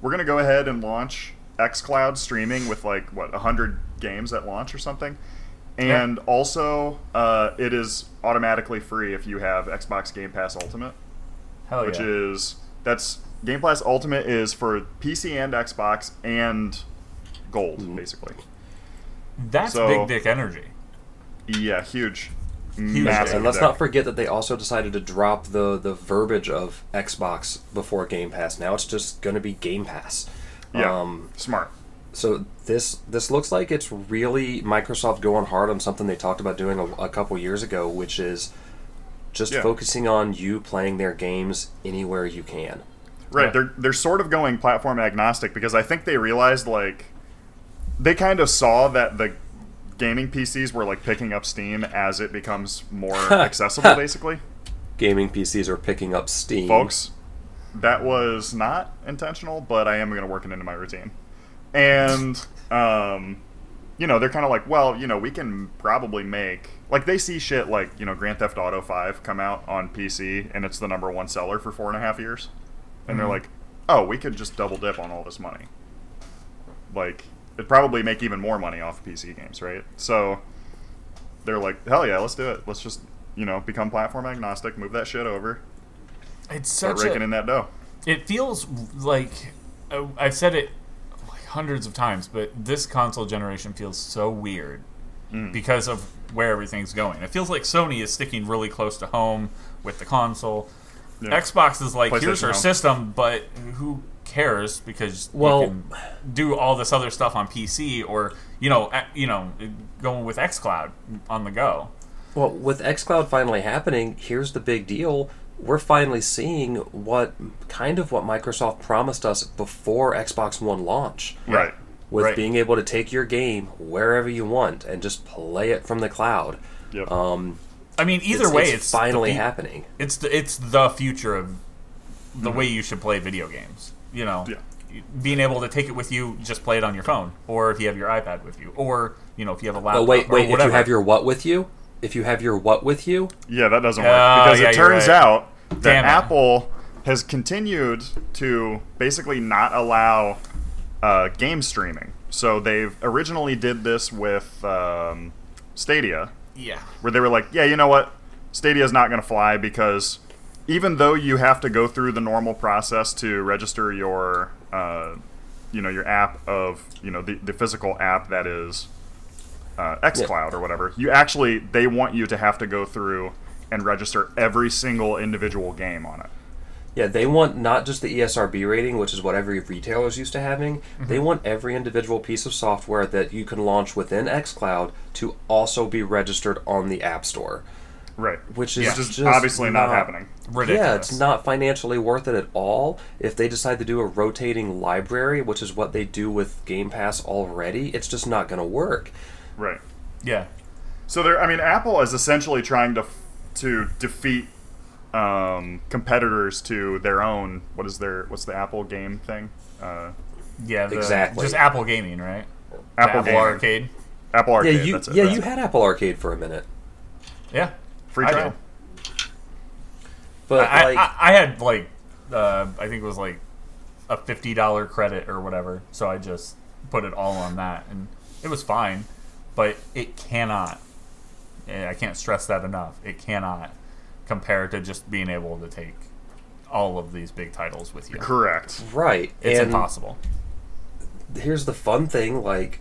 Speaker 2: we're going to go ahead and launch xCloud streaming with like what, 100 games at launch or something." And also, uh, it is automatically free if you have Xbox Game Pass Ultimate,
Speaker 1: Hell
Speaker 2: which
Speaker 1: yeah.
Speaker 2: is that's Game Pass Ultimate is for PC and Xbox and Gold,
Speaker 3: Mm-hmm.
Speaker 2: basically.
Speaker 1: That's
Speaker 2: so-
Speaker 1: big dick energy.
Speaker 2: Yeah, huge,
Speaker 1: Huge.
Speaker 2: massive.
Speaker 3: And let's not forget that they also decided to drop the the verbiage of Xbox before Game Pass. Now it's just going to be Game Pass.
Speaker 2: Yeah,
Speaker 3: Um,
Speaker 2: smart.
Speaker 3: So this this looks like it's really Microsoft going hard on something they talked about doing a, a couple years ago, which is just
Speaker 2: Yeah.
Speaker 3: focusing on you playing their games anywhere you can.
Speaker 2: Right,
Speaker 1: Yeah.
Speaker 2: they're they're sort of going platform agnostic because I think they realized like they kind of saw that the gaming PCs were like picking up steam as it becomes more accessible basically.
Speaker 3: Gaming PCs are picking up steam,
Speaker 2: Folks, that was not intentional, but I am going to work it into my routine. And um you know, they're kind of like, well, you know, we can probably make like they see shit like you know Grand Theft Auto Five come out on PC and it's the number one seller for four and a half years, and they're
Speaker 1: Mhm.
Speaker 2: like, oh, we could just double dip on all this money. Like it'd probably make even more money off of PC games, right? So they're like, hell yeah, let's do it. Let's just you know become platform agnostic, move that shit over,
Speaker 1: It's
Speaker 2: start
Speaker 1: such
Speaker 2: raking
Speaker 1: a.
Speaker 2: in that dough.
Speaker 1: It feels like I've said it like hundreds of times, but this console generation feels so weird
Speaker 2: Mm.
Speaker 1: because of where everything's going. It feels like Sony is sticking really close to home with the console.
Speaker 2: Yeah.
Speaker 1: Xbox is like, here's our
Speaker 2: Home.
Speaker 1: system, but who cares because
Speaker 3: Well-
Speaker 1: you can do all this other stuff on PC or you know, you know, going with XCloud on the go.
Speaker 3: Well, with xCloud finally happening, here's the big deal. We're finally seeing what kind of what Microsoft promised us before Xbox One launch.
Speaker 2: Right.
Speaker 3: With
Speaker 1: Right.
Speaker 3: being able to take your game wherever you want and just play it from the cloud.
Speaker 2: Yep.
Speaker 3: Um,
Speaker 1: I mean, either
Speaker 3: it's,
Speaker 1: way,
Speaker 3: it's,
Speaker 1: it's,
Speaker 3: finally
Speaker 1: fu-
Speaker 3: happening.
Speaker 1: It's the it's the future of the way you should play video games. You know,
Speaker 2: Mm-hmm. Yeah.
Speaker 1: being able to take it with you, just play it on your phone, or if you have your iPad with you, or you know, if you have a laptop.
Speaker 3: Oh wait,
Speaker 1: or
Speaker 3: wait! If you have your what with you, if you have your what with you,
Speaker 2: Yeah, that doesn't work
Speaker 1: Oh,
Speaker 2: because
Speaker 1: yeah,
Speaker 2: it turns
Speaker 1: right.
Speaker 2: out that
Speaker 1: Damn it.
Speaker 2: Apple has continued to basically not allow uh, game streaming. So they've originally did this with um, Stadia,
Speaker 1: yeah,
Speaker 2: where they were like, "Yeah, you know what? Stadia is not going to fly because even though you have to go through the normal process to register your, uh, you know, your app of, you know, the, the physical app that is uh, XCloud or whatever, you actually they want you to have to go through and register every single individual game on it.
Speaker 3: Yeah, they want not just the ESRB rating, which is what every retailer is used to having.
Speaker 1: Mm-hmm.
Speaker 3: They want every individual piece of software that you can launch within xCloud to also be registered on the App Store.
Speaker 2: Right.
Speaker 3: Which is
Speaker 2: is
Speaker 3: just
Speaker 2: obviously not,
Speaker 3: not-
Speaker 2: happening.
Speaker 1: ridiculous.
Speaker 3: Yeah, it's not financially worth it at all. If they decide to do a rotating library, which is what they do with Game Pass already, it's just not going to work.
Speaker 2: Right.
Speaker 1: Yeah,
Speaker 2: So they're, I mean, Apple is essentially trying to to defeat um, competitors to their own. What is their? What's the Apple game thing? Uh,
Speaker 1: yeah, the,
Speaker 3: Exactly.
Speaker 1: Just Apple Gaming, right?
Speaker 2: Apple,
Speaker 1: Apple Arcade.
Speaker 2: Apple Arcade.
Speaker 3: yeah, you
Speaker 2: that's it,
Speaker 3: yeah you had Apple Arcade for a minute,
Speaker 1: Yeah,
Speaker 2: free trial.
Speaker 3: but
Speaker 1: I,
Speaker 3: like
Speaker 1: I, I had like, uh, I think it was like a fifty dollar credit or whatever, so I just put it all on that, and it was fine. But it cannot. eh, I can't stress that enough. It cannot compare to just being able to take all of these big titles with you.
Speaker 2: Correct.
Speaker 3: right,
Speaker 1: It's
Speaker 3: and
Speaker 1: impossible.
Speaker 3: here's the fun thing: like,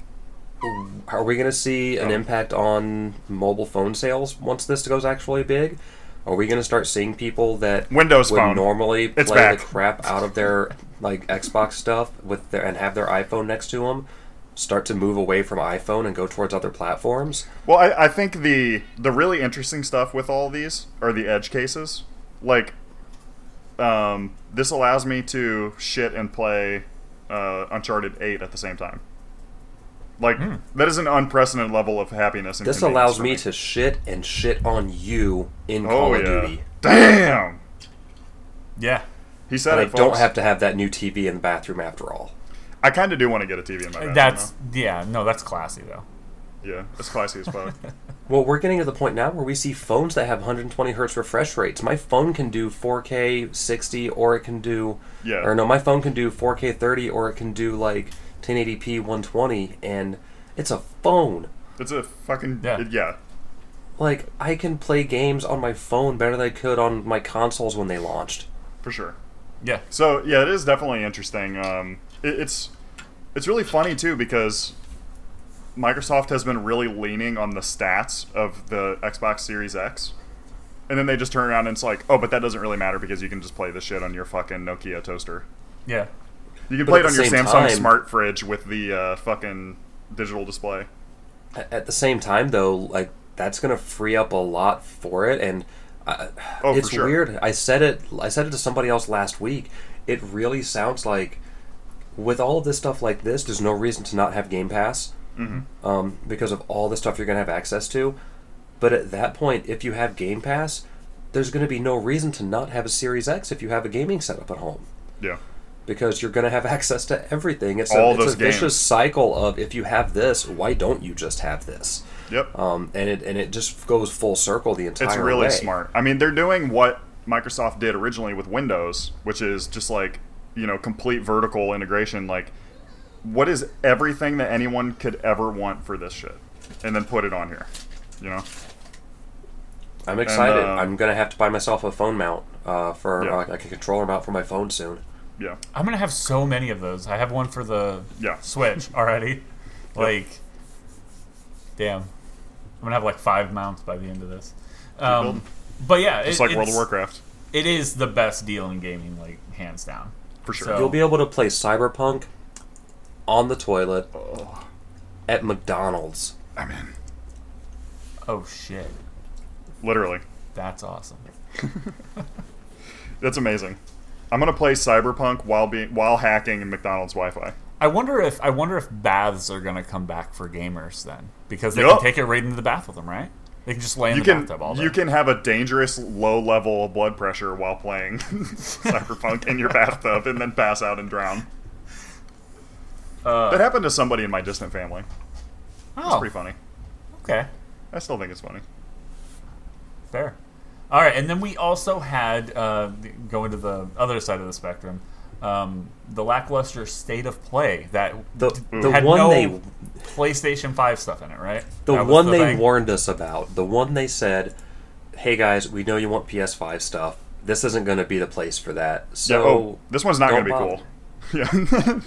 Speaker 3: are we going to see an
Speaker 2: Oh.
Speaker 3: impact on mobile phone sales once this goes actually big? Are we going to start seeing people that
Speaker 2: Windows
Speaker 3: would
Speaker 2: Phone.
Speaker 3: normally play the crap out of their like Xbox stuff with their and have their iPhone next to them start to move away from iPhone and go towards other platforms?
Speaker 2: Well, I, I think the the really interesting stuff with all these are the edge cases. Like, um, this allows me to shit and play uh, Uncharted Eight at the same time. Like
Speaker 1: Hmm.
Speaker 2: that is an unprecedented level of happiness. And
Speaker 3: This allows
Speaker 2: for
Speaker 3: me to shit and shit on you in
Speaker 2: Oh
Speaker 3: Call of
Speaker 2: yeah.
Speaker 3: Duty.
Speaker 2: Damn.
Speaker 1: Yeah.
Speaker 2: He said
Speaker 3: And I.
Speaker 2: Folks.
Speaker 3: don't have to have that new TV in the bathroom after all.
Speaker 2: I kind of do want to get a TV in my bedroom.
Speaker 1: That's yeah, no, that's classy though.
Speaker 2: though. yeah, it's classy as fuck.
Speaker 3: Well, we're getting to the point now where we see phones that have 120 hertz refresh rates. My phone can do 4K 60, or it can do,
Speaker 2: Yeah.
Speaker 3: or no, my phone can do 4K 30, or it can do like 1080p 120, and it's a phone.
Speaker 2: It's a fucking
Speaker 1: Yeah.
Speaker 2: yeah. yeah.
Speaker 3: Like I can play games on my phone better than I could on my consoles when they launched.
Speaker 2: for sure.
Speaker 1: Yeah.
Speaker 2: So yeah, it is definitely interesting. Um, it, it's it's really funny too because Microsoft has been really leaning on the stats of the Xbox Series X, and then they just turn around and it's like, oh, but that doesn't really matter because you can just play this shit on your fucking Nokia toaster.
Speaker 1: Yeah.
Speaker 2: You can
Speaker 3: But
Speaker 2: play it on your Samsung
Speaker 3: time-
Speaker 2: smart fridge with the uh, fucking digital display.
Speaker 3: At the same time, though, like that's gonna free up a lot for it, and uh,
Speaker 2: Oh,
Speaker 3: it's
Speaker 2: sure.
Speaker 3: weird. I said it. I said it to somebody else last week. It really sounds like, with all of this stuff like this, there's no reason to not have Game Pass,
Speaker 2: Mm-hmm.
Speaker 3: um, because of all the stuff you're gonna have access to. But at that point, if you have Game Pass, there's gonna be no reason to not have a Series X if you have a gaming setup at home
Speaker 2: Yeah.
Speaker 3: because you're going to have access to everything. It's
Speaker 2: All
Speaker 3: a, it's a vicious
Speaker 2: games.
Speaker 3: cycle of if you have this, why don't you just have this?
Speaker 2: Yep.
Speaker 3: Um, and it and it just goes full circle the entire
Speaker 2: It's really
Speaker 3: way.
Speaker 2: smart. I mean, they're doing what Microsoft did originally with Windows, which is just like, you know, complete vertical integration. Like, what is everything that anyone could ever want for this shit? And then put it on here. You know?
Speaker 3: I'm excited.
Speaker 2: uh,
Speaker 3: I'm going to have to buy myself a phone mount uh, for
Speaker 2: Yeah.
Speaker 3: uh, like a controller mount for my phone soon.
Speaker 2: Yeah.
Speaker 1: I'm gonna have so many of those. I have one for the
Speaker 2: Yeah.
Speaker 1: Switch already. Like, damn, I'm gonna have like five mounts by the end of this. Um, but yeah,
Speaker 2: Just
Speaker 1: it-
Speaker 2: like World of Warcraft.
Speaker 1: It is the best deal in gaming, like hands down.
Speaker 2: For sure.
Speaker 1: So-
Speaker 3: You'll be able to play Cyberpunk on the toilet
Speaker 2: Oh,
Speaker 3: at McDonald's.
Speaker 2: I'm in.
Speaker 1: Oh shit,
Speaker 2: Literally.
Speaker 1: that's awesome.
Speaker 2: That's amazing. I'm gonna play Cyberpunk while being while hacking in McDonald's Wi-Fi.
Speaker 1: I wonder if I wonder if baths are gonna come back for gamers then because they
Speaker 2: Yup.
Speaker 1: can take it right into the bath with them, right? They can just lay in
Speaker 2: You
Speaker 1: the
Speaker 2: can
Speaker 1: bathtub all day.
Speaker 2: you can have a dangerous low level of blood pressure while playing Cyberpunk in your bathtub and then pass out and drown.
Speaker 1: Uh,
Speaker 2: That happened to somebody in my distant family. It's
Speaker 1: oh,
Speaker 2: pretty funny.
Speaker 1: okay,
Speaker 2: I still think it's funny.
Speaker 1: fair. All right, and then we also had uh, going to the other side of the spectrum, um, the lackluster state of play that
Speaker 3: The,
Speaker 1: d-
Speaker 3: the
Speaker 1: had
Speaker 3: one
Speaker 1: no
Speaker 3: they
Speaker 1: PlayStation Five stuff in it, right?
Speaker 3: the
Speaker 1: That
Speaker 3: one
Speaker 1: the
Speaker 3: they
Speaker 1: thing?
Speaker 3: warned us about, the one they said, "Hey guys, we know you want PS5 stuff. This isn't going to be the place for that." So
Speaker 2: yeah, oh, this one's not
Speaker 3: don't
Speaker 2: gonna be cool. Yeah.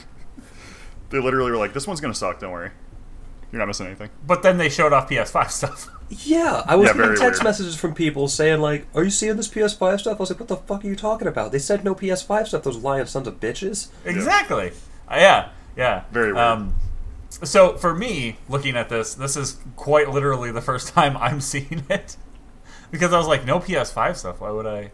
Speaker 2: they literally were like, "This one's gonna suck. Don't worry. You're not missing anything."
Speaker 1: But then they showed off PS5 stuff.
Speaker 3: Yeah, I was
Speaker 2: Yeah,
Speaker 3: getting text
Speaker 2: weird.
Speaker 3: messages from people saying like, "Are you seeing this PS5 stuff?" I was like, "What the fuck are you talking about?" They said no PS5 stuff. Those lying sons of bitches.
Speaker 1: Exactly. Uh, yeah. Yeah.
Speaker 2: Very weird.
Speaker 1: Um, so for me, looking at this, this is quite literally the first time I'm seeing it because I was like, no PS5 stuff. Why would I?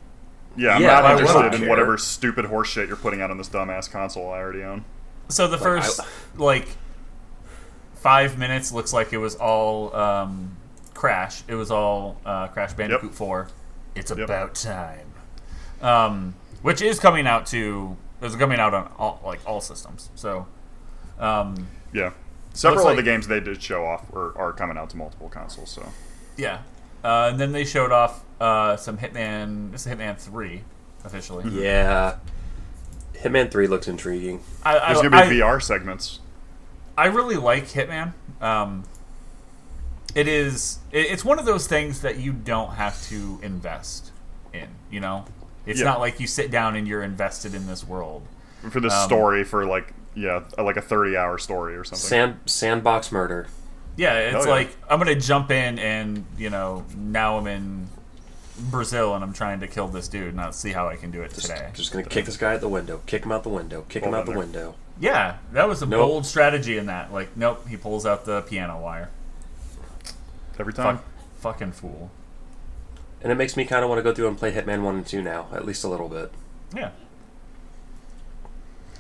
Speaker 2: Yeah, I'm
Speaker 3: Yeah,
Speaker 2: not
Speaker 1: why
Speaker 2: interested in
Speaker 3: care?
Speaker 2: whatever stupid horse shit you're putting out on this dumbass console I already own.
Speaker 1: So the first like five minutes looks like it was all um, Crash. It was all uh, Crash Bandicoot
Speaker 2: Yep.
Speaker 1: Four. It's
Speaker 2: Yep.
Speaker 1: about time. Um, which is coming out to is coming out on all like all systems. So. Um,
Speaker 2: Yeah. Several
Speaker 1: like-
Speaker 2: of the games they did show off are, are coming out to multiple consoles, so.
Speaker 1: Yeah. Uh, and then they showed off uh, some Hitman. This is Hitman 3, officially.
Speaker 3: Yeah, Hitman Three looks intriguing.
Speaker 1: I, I,
Speaker 2: There's going to be
Speaker 1: I,
Speaker 2: VR segments.
Speaker 1: I really like Hitman. Um, it is. It, it's one of those things that you don't have to invest in. You know, it's
Speaker 2: Yeah.
Speaker 1: not like you sit down and you're invested in this world.
Speaker 2: For this
Speaker 1: Um,
Speaker 2: story, for like, yeah, like a 30 hour story or something.
Speaker 3: Sand Sandbox Murder.
Speaker 1: Yeah, it's
Speaker 2: Hell yeah.
Speaker 1: like I'm gonna jump in and you know now I'm in Brazil and I'm trying to kill this dude and I'll see how I can do it
Speaker 3: Just,
Speaker 1: today.
Speaker 3: just gonna kick this guy out the window. Kick him out the window. Kick him out the
Speaker 2: there.
Speaker 3: window.
Speaker 1: Yeah, that was a
Speaker 3: Nope.
Speaker 1: bold strategy in that. Like, nope, he pulls out the piano wire.
Speaker 2: Every time.
Speaker 1: Fuck, fucking fool.
Speaker 3: And it makes me kind of want to go through and play Hitman One and Two now, at least a little bit.
Speaker 1: Yeah.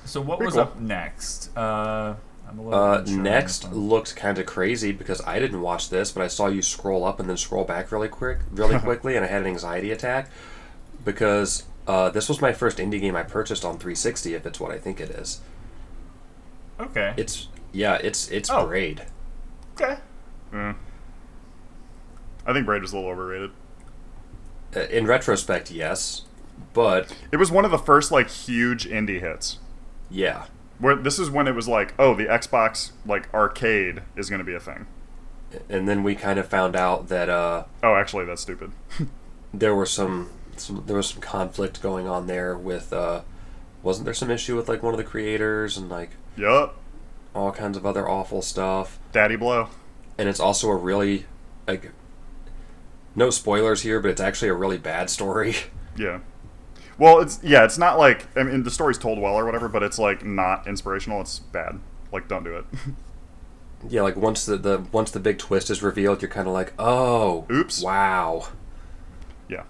Speaker 1: So what
Speaker 2: Pretty
Speaker 1: was
Speaker 2: cool.
Speaker 1: up next? Uh, I'm a little
Speaker 3: Uh,
Speaker 1: unsure on
Speaker 3: next
Speaker 1: this one.
Speaker 3: looked kind of crazy because I didn't watch this, but I saw you scroll up and then scroll back really quick, really quickly, and I had an anxiety attack because uh, this was my first indie game I purchased on 360. If it's what I think it is,
Speaker 1: Okay.
Speaker 3: it's yeah, it's it's
Speaker 1: Oh.
Speaker 3: Braid.
Speaker 1: okay.
Speaker 2: Yeah. I think Braid was a little overrated.
Speaker 3: Uh, in retrospect, yes, but
Speaker 2: It was one of the first, like, huge indie hits.
Speaker 3: yeah,
Speaker 2: Where this is when it was like, oh, the Xbox like arcade is going to be a thing.
Speaker 3: and then we kind of found out that uh,
Speaker 2: Oh, actually, that's stupid.
Speaker 3: there were some, some there was some conflict going on there with uh, wasn't there some issue with like one of the creators and like
Speaker 2: yup,
Speaker 3: all kinds of other awful stuff.
Speaker 2: Daddy Blow.
Speaker 3: and it's also a really like no spoilers here, but it's actually a really bad story.
Speaker 2: Yeah. Well, it's yeah, it's not like I mean the story's told well or whatever, but it's like not inspirational. It's bad. Like, don't do it.
Speaker 3: yeah, like once the, the once the big twist is revealed, you're kind of like, oh,
Speaker 2: Oops.
Speaker 3: wow.
Speaker 2: yeah.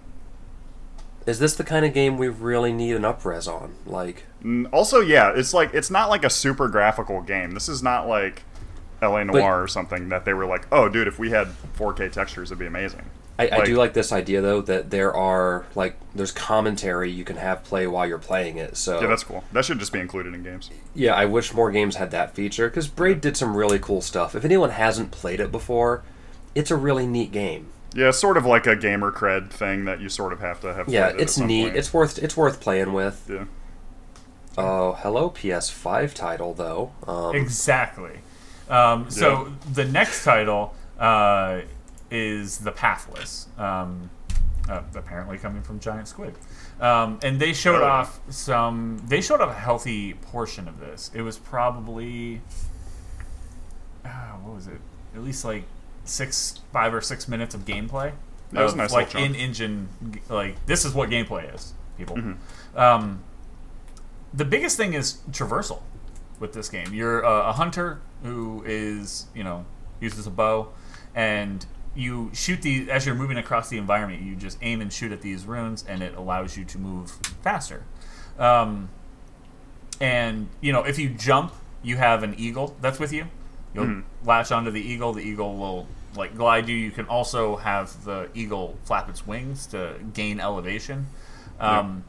Speaker 3: Is this the kind of game we really need an upres on? Like,
Speaker 2: Also, yeah, it's like it's not like a super graphical game. This is not like L.A. Noire or something that they were like, oh, dude, if we had 4K textures, it'd be amazing.
Speaker 3: I, I do like this idea though that there are like there's commentary you can have play while you're playing it. So
Speaker 2: Yeah, that's cool. That should just be included in games.
Speaker 3: yeah, I wish more games had that feature because Braid did some really cool stuff. If anyone hasn't played it before, it's a really neat game.
Speaker 2: Yeah, sort of like a gamer cred thing that you sort of have to have.
Speaker 3: Yeah,
Speaker 2: played at
Speaker 3: it's
Speaker 2: some
Speaker 3: neat.
Speaker 2: point.
Speaker 3: It's worth it's worth playing with.
Speaker 2: yeah.
Speaker 3: Oh, hello PS5 title though. Um,
Speaker 1: Exactly. Um, so the next title uh, is The Pathless, um, uh, apparently coming from Giant Squid. Um, and they showed
Speaker 2: Oh,
Speaker 1: off some. They showed off a healthy portion of this. It was probably, uh, what was it? At least like six, five or six minutes of gameplay.
Speaker 2: That was
Speaker 1: Of,
Speaker 2: nice
Speaker 1: like in engine. Like this is what gameplay is, people.
Speaker 2: Mm-hmm.
Speaker 1: Um, the biggest thing is traversal with this game. You're a, a hunter who is, you know, uses a bow, and you shoot the as you're moving across the environment. You just aim and shoot at these runes, and it allows you to move faster. Um, and you know, if you jump, you have an eagle that's with you. You'll
Speaker 2: Mhm.
Speaker 1: latch onto the eagle. The eagle will like glide you. You can also have the eagle flap its wings to gain elevation. Um,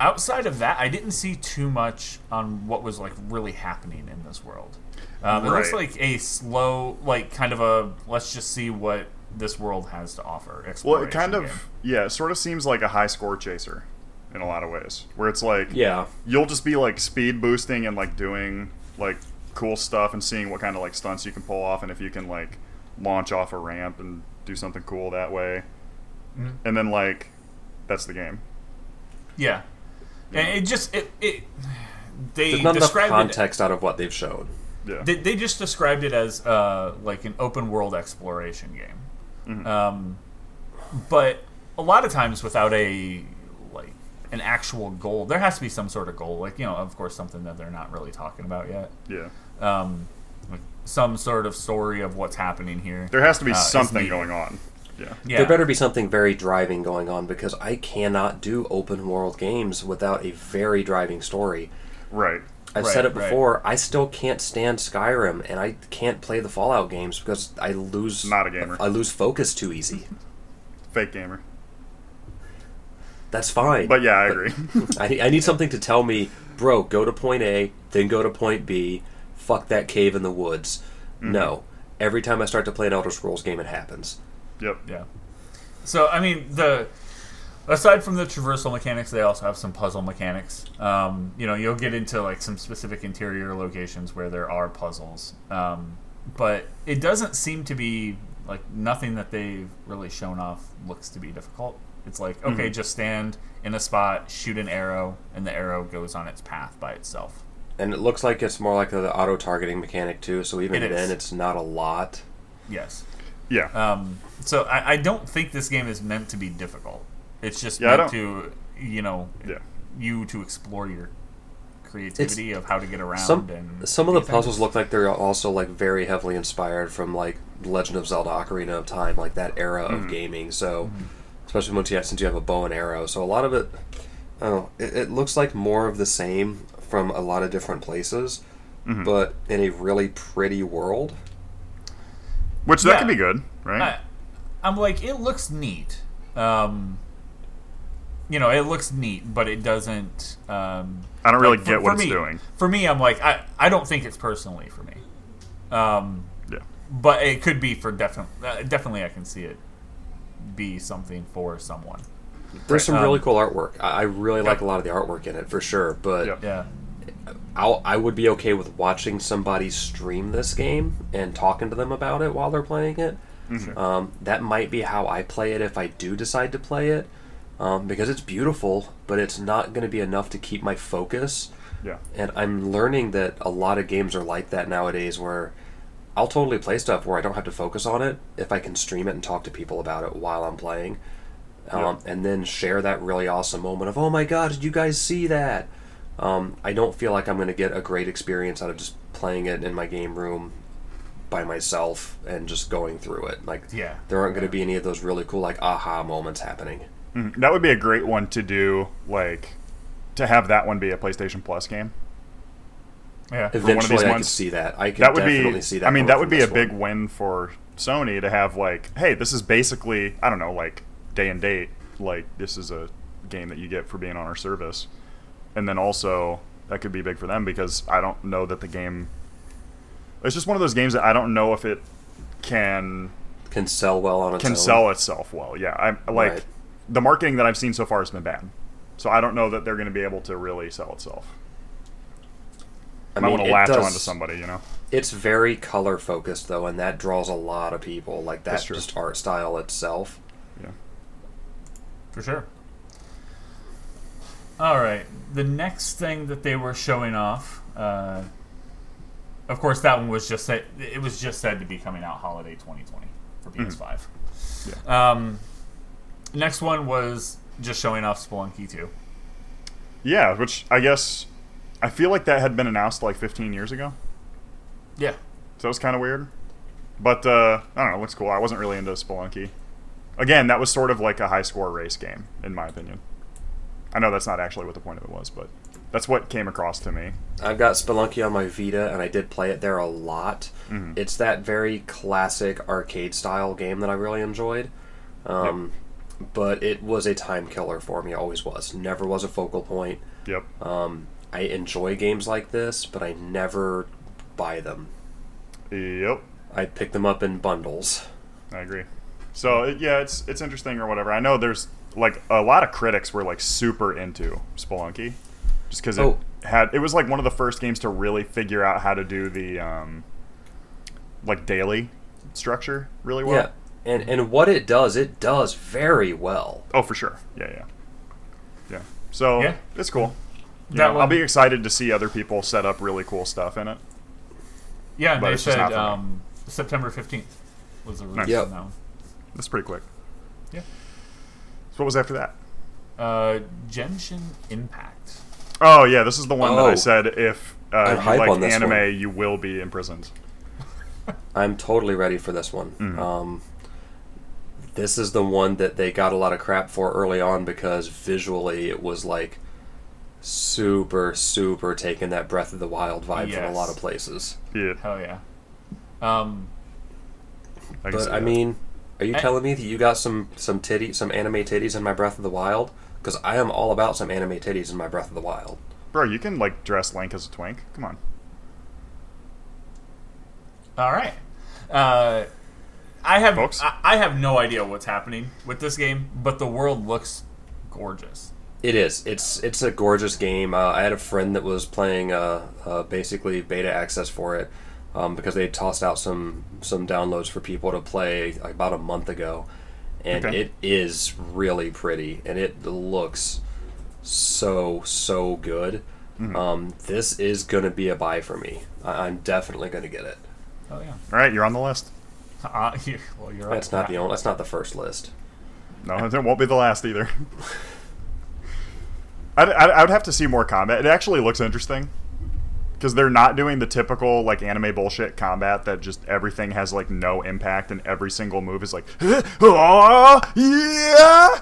Speaker 1: Outside of that, I didn't see too much on what was like really happening in this world. Um, It looks like a slow, like kind of a let's just see what this world has to offer.
Speaker 2: Well, it kind of yeah, it sort of seems like a high score chaser in a lot of ways, where it's like
Speaker 3: Yeah.
Speaker 2: you'll just be like speed boosting and like doing like cool stuff and seeing what kind of like stunts you can pull off and if you can like launch off a ramp and do something cool that way.
Speaker 1: Mhm.
Speaker 2: And then like that's the game.
Speaker 1: yeah. And it just it, it they
Speaker 3: There's not enough
Speaker 1: described it
Speaker 3: context out of what they've showed.
Speaker 2: Yeah.
Speaker 1: They, they just described it as uh, like an open world exploration game,
Speaker 2: Mhm.
Speaker 1: um, but a lot of times without a like an actual goal. There has to be some sort of goal, like you know, of course, something that they're not really talking about yet.
Speaker 2: yeah.
Speaker 1: Um, like some sort of story of what's happening here.
Speaker 2: There has to be
Speaker 1: uh,
Speaker 2: something going on. Yeah.
Speaker 1: Yeah,
Speaker 3: There better be something very driving going on because I cannot do open world games without a very driving story.
Speaker 2: Right.
Speaker 3: I've
Speaker 1: Right,
Speaker 3: said it
Speaker 1: right.
Speaker 3: before. I still can't stand Skyrim, and I can't play the Fallout games because I lose.
Speaker 2: Not a gamer.
Speaker 3: I lose focus too easy.
Speaker 2: Fake gamer.
Speaker 3: That's fine.
Speaker 2: But yeah, I agree.
Speaker 3: I, I need something to tell me, bro, go to point A, then go to point B. Fuck that cave in the woods.
Speaker 2: Mm-hmm.
Speaker 3: No. Every time I start to play an Elder Scrolls game, it happens.
Speaker 2: yep.
Speaker 1: Yeah. So I mean the aside from the traversal mechanics, they also have some puzzle mechanics. Um, you know, you'll get into like some specific interior locations where there are puzzles, um, but it doesn't seem to be like nothing that they've really shown off looks to be difficult. It's like okay, just stand in a spot, shoot an arrow, and the arrow goes on its path by itself.
Speaker 3: And it looks like it's more like the auto targeting mechanic too. So even
Speaker 1: It is.
Speaker 3: then, it's not a lot.
Speaker 1: Yes.
Speaker 2: Yeah.
Speaker 1: Um, so I, I don't think this game is meant to be difficult. It's just
Speaker 2: Yeah,
Speaker 1: meant to, you know,
Speaker 2: yeah.
Speaker 1: you to explore your creativity of how to get around.
Speaker 3: Some
Speaker 1: and
Speaker 3: some of the
Speaker 1: do
Speaker 3: puzzles look like they're also like very heavily inspired from like Legend of Zelda: Ocarina of Time, like that era
Speaker 2: Mm-hmm.
Speaker 3: of gaming. So, especially once you have, since you have a bow and arrow, so a lot of it, oh, it, it looks like more of the same from a lot of different places,
Speaker 2: Mhm.
Speaker 3: but in a really pretty world.
Speaker 2: Which that
Speaker 1: Yeah.
Speaker 2: could be good, right?
Speaker 1: I, I'm like, it looks neat. Um, you know, it looks neat, but it doesn't. Um,
Speaker 2: I don't really
Speaker 1: like, for-
Speaker 2: get what
Speaker 1: for
Speaker 2: it's
Speaker 1: me-
Speaker 2: doing.
Speaker 1: For me, I'm like, I, I don't think it's personally for me. Um,
Speaker 2: Yeah.
Speaker 1: but it could be for definitely. Uh, definitely, I can see it be something for someone.
Speaker 3: There's some
Speaker 1: Um,
Speaker 3: really cool artwork. I, I really like a lot of the artwork in it for sure, but
Speaker 2: Yep.
Speaker 1: Yeah.
Speaker 3: I'll, I would be okay with watching somebody stream this game and talking to them about it while they're playing it.
Speaker 2: Mhm.
Speaker 3: Um, that might be how I play it if I do decide to play it, um, because it's beautiful, but it's not going to be enough to keep my focus.
Speaker 2: Yeah.
Speaker 3: And I'm learning that a lot of games are like that nowadays, where I'll totally play stuff where I don't have to focus on it if I can stream it and talk to people about it while I'm playing, um, and then share that really awesome moment of "Oh my god, did you guys see that?" Um, I don't feel like I'm going to get a great experience out of just playing it in my game room by myself and just going through it. Like,
Speaker 1: Yeah.
Speaker 3: there aren't going to be any of those really cool like aha moments happening.
Speaker 2: Mhm. That would be a great one to do, like, to have that one be a PlayStation Plus game.
Speaker 1: Yeah.
Speaker 2: one of
Speaker 3: Eventually,
Speaker 2: these
Speaker 3: I could
Speaker 2: ones-
Speaker 3: see that. I could
Speaker 2: That would
Speaker 3: definitely
Speaker 2: be.
Speaker 3: see that.
Speaker 2: I mean, that would be a
Speaker 3: this
Speaker 2: big win for Sony to have like, hey, this is basically I don't know, like day and date. Like this is a game that you get for being on our service, and then also that could be big for them because I don't know that the game. It's just one of those games that I don't know if it can
Speaker 3: can sell well on its
Speaker 2: can
Speaker 3: own.
Speaker 2: sell itself well. Yeah, I like
Speaker 3: Right.
Speaker 2: The marketing that I've seen so far has been bad, so I don't know that they're going to be able to really sell itself.
Speaker 3: I
Speaker 2: might
Speaker 3: mean,
Speaker 2: want to latch
Speaker 3: does-
Speaker 2: onto somebody, you know.
Speaker 3: It's very color focused though, and that draws a lot of people. Like
Speaker 2: That's
Speaker 3: that just art style itself.
Speaker 2: Yeah.
Speaker 1: for sure. All right, the next thing that they were showing off, uh, of course, that one was just said, it was just said to be coming out holiday 2020 for PS5. Um, next one was just showing off Spelunky 2.
Speaker 2: Yeah, which I guess I feel like that had been announced like 15 years ago.
Speaker 1: Yeah,
Speaker 2: So it was kind of weird. But uh, I don't know, it looks cool. I wasn't really into Spelunky. Again, that was sort of like a high score race game, in my opinion. I know that's not actually what the point of it was, but that's what came across to me.
Speaker 3: I've got Spelunky on my Vita, and I did play it there a lot.
Speaker 2: Mm-hmm.
Speaker 3: It's that very classic arcade style game that I really enjoyed. Um, But it was a time killer for me. Always was. Never was a focal point.
Speaker 2: Yep.
Speaker 3: Um, I enjoy games like this, but I never buy them.
Speaker 2: Yep.
Speaker 3: I pick them up in bundles.
Speaker 2: I agree. So it, yeah, it's it's interesting or whatever. I know there's like a lot of critics were like super into Spelunky, just because it
Speaker 3: Oh.
Speaker 2: had it was like one of the first games to really figure out how to do the um, like daily structure really well.
Speaker 3: Yeah, and and what it does, it does very well.
Speaker 2: Oh, for sure. Yeah, yeah, yeah. So
Speaker 1: Yeah.
Speaker 2: it's cool. You
Speaker 1: That
Speaker 2: know, I'll be excited to see other people set up really cool stuff in it.
Speaker 1: yeah.
Speaker 2: But
Speaker 1: they
Speaker 2: it's just
Speaker 1: said
Speaker 2: not for
Speaker 1: um, September 15th was the release
Speaker 2: Nice.
Speaker 3: Yep.
Speaker 1: of that one.
Speaker 2: That's pretty quick.
Speaker 1: Yeah.
Speaker 2: So what was after that?
Speaker 1: Uh, Genshin Impact.
Speaker 2: Oh yeah, this is the one that I
Speaker 3: Oh.
Speaker 2: said if uh, you
Speaker 3: hype
Speaker 2: like
Speaker 3: on this
Speaker 2: anime,
Speaker 3: one.
Speaker 2: you will be imprisoned.
Speaker 3: I'm totally ready for this one.
Speaker 2: Mhm.
Speaker 3: Um, this is the one that they got a lot of crap for early on because visually it was like super, super taking that Breath of the Wild vibe from a lot of places.
Speaker 2: Yeah,
Speaker 1: Hell yeah. Um,
Speaker 2: I
Speaker 3: But I
Speaker 2: that.
Speaker 3: mean, are you
Speaker 1: I-
Speaker 3: telling me that you got some some titty, some anime titties in my Breath of the Wild? Because I am all about some anime titties in my Breath of the Wild.
Speaker 2: bro, you can like dress Link as a twink. Come on.
Speaker 1: all right. Uh, I have
Speaker 2: Folks?
Speaker 1: I, I have no idea what's happening with this game, but the world looks gorgeous.
Speaker 3: It is. It's it's a gorgeous game. Uh, I had a friend that was playing uh, uh, basically beta access for it um, because they tossed out some some downloads for people to play about a month ago, and
Speaker 2: Okay.
Speaker 3: it is really pretty and it looks so so good.
Speaker 2: Mm-hmm.
Speaker 3: Um, this is gonna be a buy for me. I- I'm definitely gonna get it.
Speaker 1: Oh yeah.
Speaker 2: All right, you're on the list.
Speaker 1: Uh, you- well, you're
Speaker 3: That's
Speaker 1: right.
Speaker 3: not the only. That's not the first list.
Speaker 2: No, it won't be the last either. I'd, I'd, I would have to see more combat. It actually looks interesting because they're not doing the typical like anime bullshit combat that just everything has like no impact and every single move is like, oh, yeah,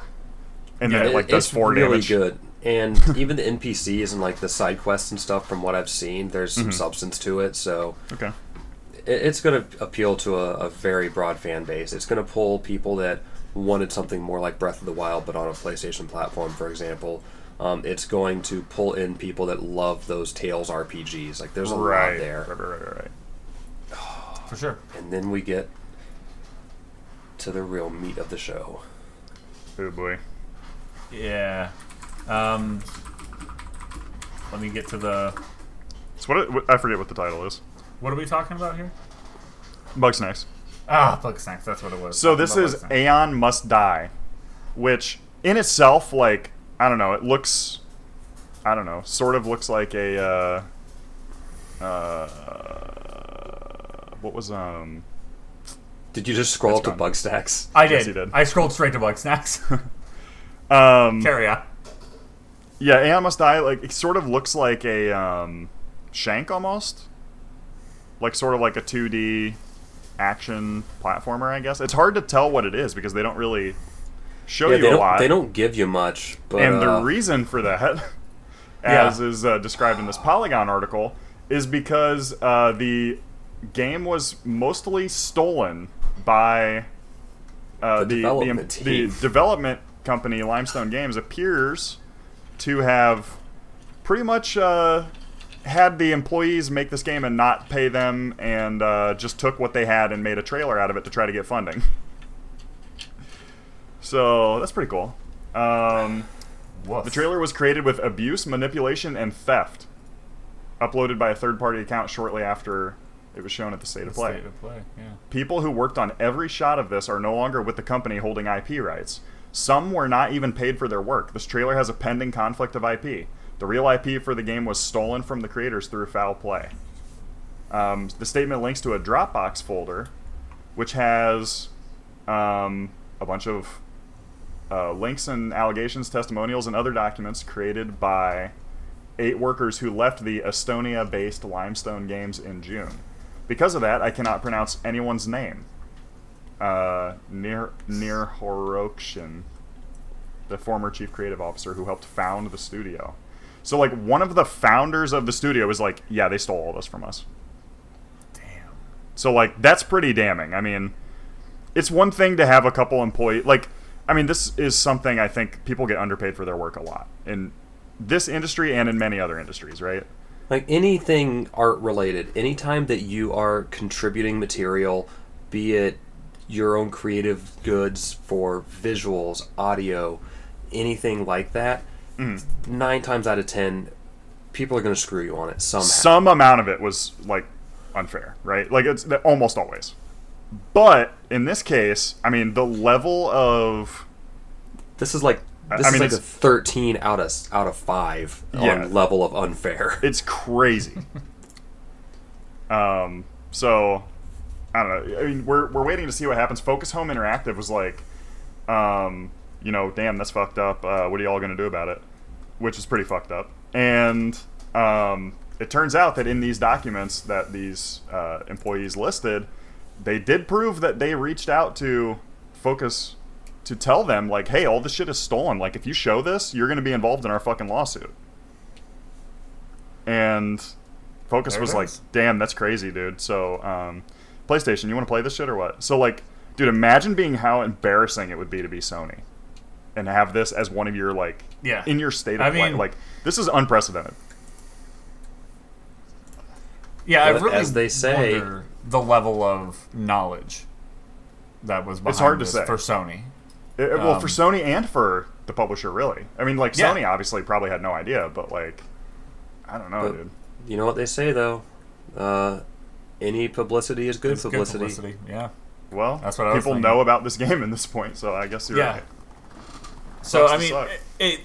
Speaker 2: and then
Speaker 1: Yeah,
Speaker 2: it like does
Speaker 3: it's
Speaker 2: four
Speaker 3: really
Speaker 2: damage.
Speaker 3: good. And even the NPCs and like the side quests and stuff, from what I've seen, there's
Speaker 2: Mm-hmm.
Speaker 3: some substance to it. So
Speaker 2: Okay.
Speaker 3: It, it's going to appeal to a, a very broad fan base. It's going to pull people that wanted something more like Breath of the Wild, but on a PlayStation platform, for example. Um, it's going to pull in people that love those Tales RPGs. Like there's a
Speaker 2: right.
Speaker 3: lot there.
Speaker 2: Right, right, right, right.
Speaker 1: for sure.
Speaker 3: And then we get to the real meat of the show.
Speaker 2: Oh boy.
Speaker 1: Yeah. Um, let me get to the.
Speaker 2: So what, what? I forget what the title is.
Speaker 1: What are we talking about here?
Speaker 2: Bugsnax.
Speaker 1: Ah, Bugsnax. That's what it was.
Speaker 2: So
Speaker 1: Talking
Speaker 2: this is Aeon Must Die, which in itself, like I don't know, it looks, I don't know, sort of looks like a, uh, uh, what was um,
Speaker 3: Did you just scroll up to
Speaker 2: gone.
Speaker 3: Bugsnax?
Speaker 1: I
Speaker 2: Yes,
Speaker 1: did.
Speaker 2: you did.
Speaker 1: I scrolled straight to Bugsnax.
Speaker 2: um,
Speaker 1: Carry on.
Speaker 2: yeah, Aeon Must Die, like it sort of looks like a um, Shank almost, like sort of like a two D action platformer. I guess it's hard to tell what it is because they don't really show
Speaker 3: Yeah,
Speaker 2: you a lot.
Speaker 3: they don't give you much. But,
Speaker 2: and the
Speaker 3: uh,
Speaker 2: reason for that,
Speaker 1: Yeah.
Speaker 2: as is uh, described in this Polygon article, is because uh, the game was mostly stolen by uh,
Speaker 3: The
Speaker 2: the, the,
Speaker 3: development
Speaker 2: the
Speaker 3: team.
Speaker 2: development company Limestone Games appears to have pretty much uh, had the employees make this game and not pay them, and uh, just took what they had and made a trailer out of it to try to get funding. So that's pretty cool. Um, the trailer was created with abuse, manipulation, and theft. Uploaded by a third party account shortly after it was shown at the State of Play.
Speaker 1: State of play. Yeah.
Speaker 2: People who worked on every shot of this are no longer with the company holding IP rights. Some were not even paid for their work. This trailer has a pending conflict of IP. The real IP for the game was stolen from the creators through foul play. Um, the statement links to a Dropbox folder, which has um, a bunch of uh, links and allegations, testimonials, and other documents created by eight workers who left the Estonia based Limestone Games in June. Because of that, I cannot pronounce anyone's name. Uh, Nir, Horokshin, the former chief creative officer who helped found the studio. So, like, one of the founders of the studio was like, yeah, they stole all this from us.
Speaker 1: Damn.
Speaker 2: So, like, that's pretty damning. I mean, it's one thing to have a couple employee Like, I mean, this is something I think people get underpaid for their work a lot in this industry and in many other industries, right?
Speaker 3: Like anything art related, anytime that you are contributing material, be it your own creative goods for visuals, audio, anything like that, nine times out of ten, people are going to screw you on it somehow.
Speaker 2: Some amount of it was like unfair, right? Like it's almost always. But in this case, I mean, the level of
Speaker 3: this is like this
Speaker 2: I
Speaker 3: is
Speaker 2: mean,
Speaker 3: like a thirteen out of out of five
Speaker 2: Yeah.
Speaker 3: on level of unfair.
Speaker 2: it's crazy. um, so I don't know. I mean, we're we're waiting to see what happens. Focus Home Interactive was like, um, you know, damn, that's fucked up. Uh, what are y'all gonna do about it? Which is pretty fucked up. And um, it turns out that in these documents that these uh, employees listed, they did prove that they reached out to Focus to tell them like, hey, all this shit is stolen. Like, if you show this, you're gonna be involved in our fucking lawsuit. And Focus
Speaker 1: There
Speaker 2: was like, damn, that's crazy, dude. So, um, PlayStation, you want to play this shit or what? So, like, dude, imagine being how embarrassing it would be to be Sony and have this as one of your, like,
Speaker 1: Yeah.
Speaker 2: in your state of
Speaker 1: I
Speaker 2: play.
Speaker 1: mean-
Speaker 2: Like, this is unprecedented.
Speaker 1: Yeah, I
Speaker 3: But
Speaker 1: really
Speaker 3: as they say-
Speaker 1: the level of knowledge that was behind
Speaker 2: hard to say.
Speaker 1: for Sony.
Speaker 2: It- well,
Speaker 1: Um,
Speaker 2: for Sony and for the publisher, really. I mean, like,
Speaker 1: Yeah.
Speaker 2: Sony obviously probably had no idea, but, like, I don't know,
Speaker 3: But-
Speaker 2: dude.
Speaker 3: You know what they say though, uh, any publicity is good
Speaker 1: It's good
Speaker 3: publicity.
Speaker 1: publicity. Yeah.
Speaker 2: Well,
Speaker 1: That's what I was
Speaker 2: people know about this game in this point, so I guess you're
Speaker 1: Yeah.
Speaker 2: right.
Speaker 1: So I mean, it, it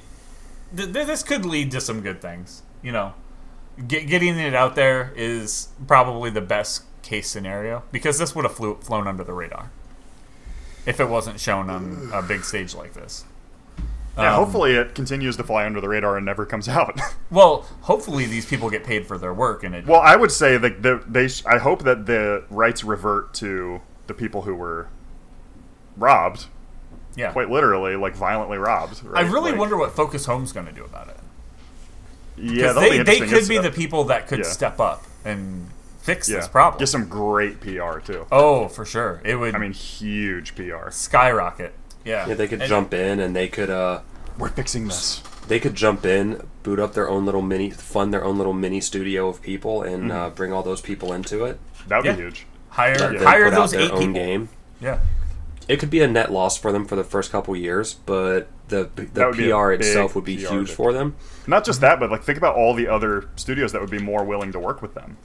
Speaker 1: th- th- this could lead to some good things. You know, Get, getting it out there is probably the best case scenario because this would have flew, flown under the radar if it wasn't shown on a big stage like this.
Speaker 2: Yeah,
Speaker 1: Um,
Speaker 2: hopefully it continues to fly under the radar and never comes out.
Speaker 1: Well, hopefully these people get paid for their work, and it.
Speaker 2: well, I would say that the, they. Sh- I hope that the rights revert to the people who were robbed,
Speaker 1: yeah.
Speaker 2: quite literally, like violently robbed.
Speaker 1: I really
Speaker 2: Like,
Speaker 1: wonder what Focus Home's going to do about it.
Speaker 2: Yeah,
Speaker 1: they,
Speaker 2: be
Speaker 1: they could
Speaker 2: It's,
Speaker 1: be
Speaker 2: uh,
Speaker 1: the people that could
Speaker 2: yeah.
Speaker 1: step up and fix
Speaker 2: yeah,
Speaker 1: this problem.
Speaker 2: Get some great PR too.
Speaker 1: oh, for sure. It would
Speaker 2: I mean, huge PR.
Speaker 1: skyrocket. Yeah.
Speaker 3: Yeah, they could
Speaker 1: And-
Speaker 3: jump in and they could uh,
Speaker 2: We're fixing this.
Speaker 3: they could jump in, boot up their own little mini, fund their own little mini studio of people, and uh, bring all those people into it.
Speaker 2: That would
Speaker 1: Yeah.
Speaker 2: be huge.
Speaker 1: Hire
Speaker 3: Let
Speaker 1: hire
Speaker 3: put out
Speaker 1: those
Speaker 3: their
Speaker 1: eight
Speaker 3: own
Speaker 1: people.
Speaker 3: game.
Speaker 1: Yeah.
Speaker 3: It could be a net loss for them for the first couple years, but the the
Speaker 2: That would be a
Speaker 3: PR itself would be
Speaker 2: PR
Speaker 3: huge for them.
Speaker 2: Not just that, but like think about all the other studios that would be more willing to work with them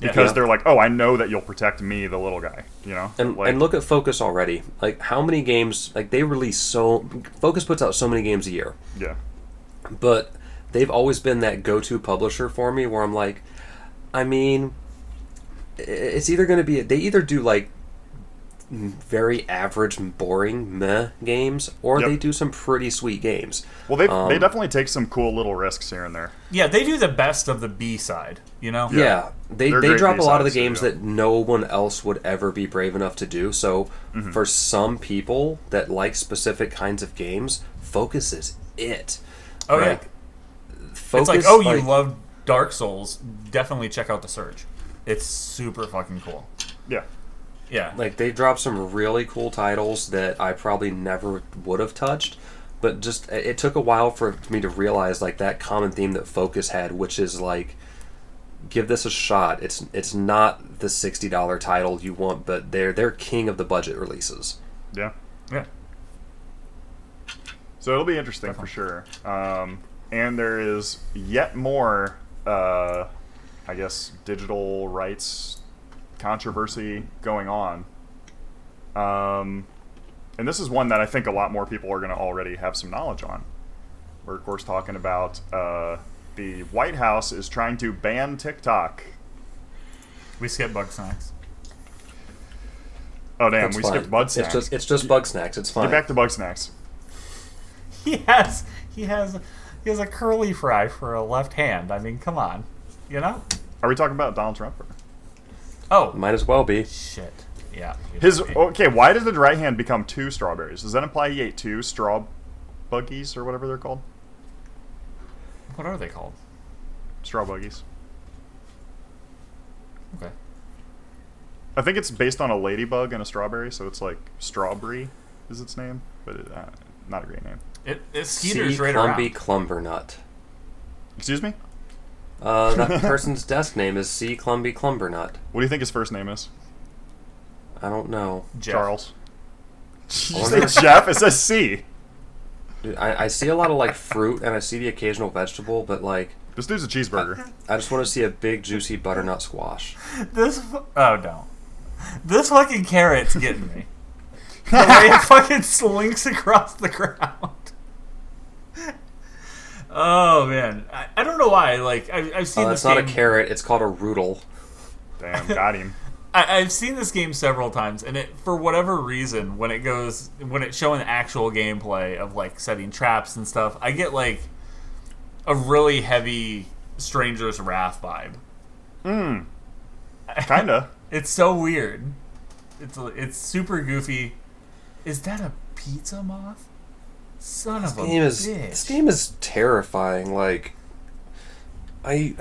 Speaker 2: because
Speaker 3: Yeah.
Speaker 2: they're like, oh, I know that you'll protect me, the little guy. You know,
Speaker 3: And,
Speaker 2: like,
Speaker 3: and look at Focus already. Like how many games? Like they release so Focus puts out so many games a year,
Speaker 2: yeah,
Speaker 3: but they've always been that go-to publisher for me. Where I'm like, I mean, it's either going to be they either do like very average, boring meh games, or
Speaker 2: Yep.
Speaker 3: they do some pretty sweet games.
Speaker 2: well, they
Speaker 3: Um,
Speaker 2: they definitely take some cool little risks here and there.
Speaker 1: Yeah, they do the best of the B side, you know?
Speaker 3: Yeah, they,
Speaker 2: They're
Speaker 3: they
Speaker 2: great
Speaker 3: drop a lot of the
Speaker 2: B-sides,
Speaker 3: games
Speaker 2: yeah.
Speaker 3: that no one else would ever be brave enough to do. So,
Speaker 2: Mm-hmm.
Speaker 3: for some people that like specific kinds of games, Focus is it.
Speaker 1: Oh, yeah.
Speaker 3: Focus,
Speaker 1: it's like, oh, you
Speaker 3: like-
Speaker 1: love Dark Souls, definitely check out The Surge. It's super fucking cool.
Speaker 2: Yeah,
Speaker 1: Yeah.
Speaker 3: Like they dropped some really cool titles that I probably never would have touched, but just it took a while for me to realize like that common theme that Focus had, which is like give this a shot. It's it's not the sixty dollar title you want, but they're they're king of the budget releases.
Speaker 2: yeah.
Speaker 1: yeah.
Speaker 2: So it'll be interesting for sure. Um, and there is yet more, uh, I guess, digital rights controversy going on. Um, and this is one that I think a lot more people are going to already have some knowledge on. We're of course talking about uh, the White House is trying to ban TikTok.
Speaker 1: We skip Bugsnax.
Speaker 2: Oh damn,
Speaker 3: It's
Speaker 2: we
Speaker 3: fine.
Speaker 2: skipped Bud
Speaker 3: It's
Speaker 2: Snacks.
Speaker 3: just it's just Bugsnax. It's fine.
Speaker 2: Get back to Bugsnax.
Speaker 1: He has he has he has a curly fry for a left hand. I mean, come on, you know?
Speaker 2: Are we talking about Donald Trump? Or?
Speaker 1: Oh
Speaker 3: Might as well be.
Speaker 1: shit! Yeah.
Speaker 2: His okay. Why does the right hand become two strawberries? Does that imply he ate two straw buggies or whatever they're called?
Speaker 1: What are they called?
Speaker 2: Straw buggies.
Speaker 1: Okay.
Speaker 2: I think it's based on a ladybug and a strawberry, so it's like strawberry is its name, but it, uh, not a great name.
Speaker 1: It, it Skeeter's
Speaker 3: C.
Speaker 1: right
Speaker 3: Clumby
Speaker 1: around.
Speaker 3: Clumbernut.
Speaker 2: Excuse me.
Speaker 3: Uh, that person's desk name is C. Clumby Clumbernut.
Speaker 2: What do you think his first name is?
Speaker 3: I don't know.
Speaker 1: Jeff.
Speaker 2: Charles. Did you say Jeff? It says C.
Speaker 3: Dude, I, I see a lot of like fruit and I see the occasional vegetable, but like
Speaker 2: This dude's a cheeseburger.
Speaker 3: I just want to see a big juicy butternut squash.
Speaker 1: This fu- oh no, this fucking carrot's getting me. the way it fucking slinks across the ground. Oh man, I, I don't know why. Like I, I've seen
Speaker 3: Uh,
Speaker 1: this
Speaker 3: it's not a
Speaker 1: game.
Speaker 3: carrot. It's called a roodle.
Speaker 2: Damn, got him.
Speaker 1: I, I've seen this game several times, and it for whatever reason, when it goes when it's showing actual gameplay of like setting traps and stuff, I get like a really heavy Stranger's Wrath vibe.
Speaker 2: Hmm. Kinda.
Speaker 1: It's so weird. It's it's super goofy. Is that a pizza moth? Son
Speaker 3: This
Speaker 1: of a
Speaker 3: game is
Speaker 1: bitch.
Speaker 3: this game is terrifying. Like I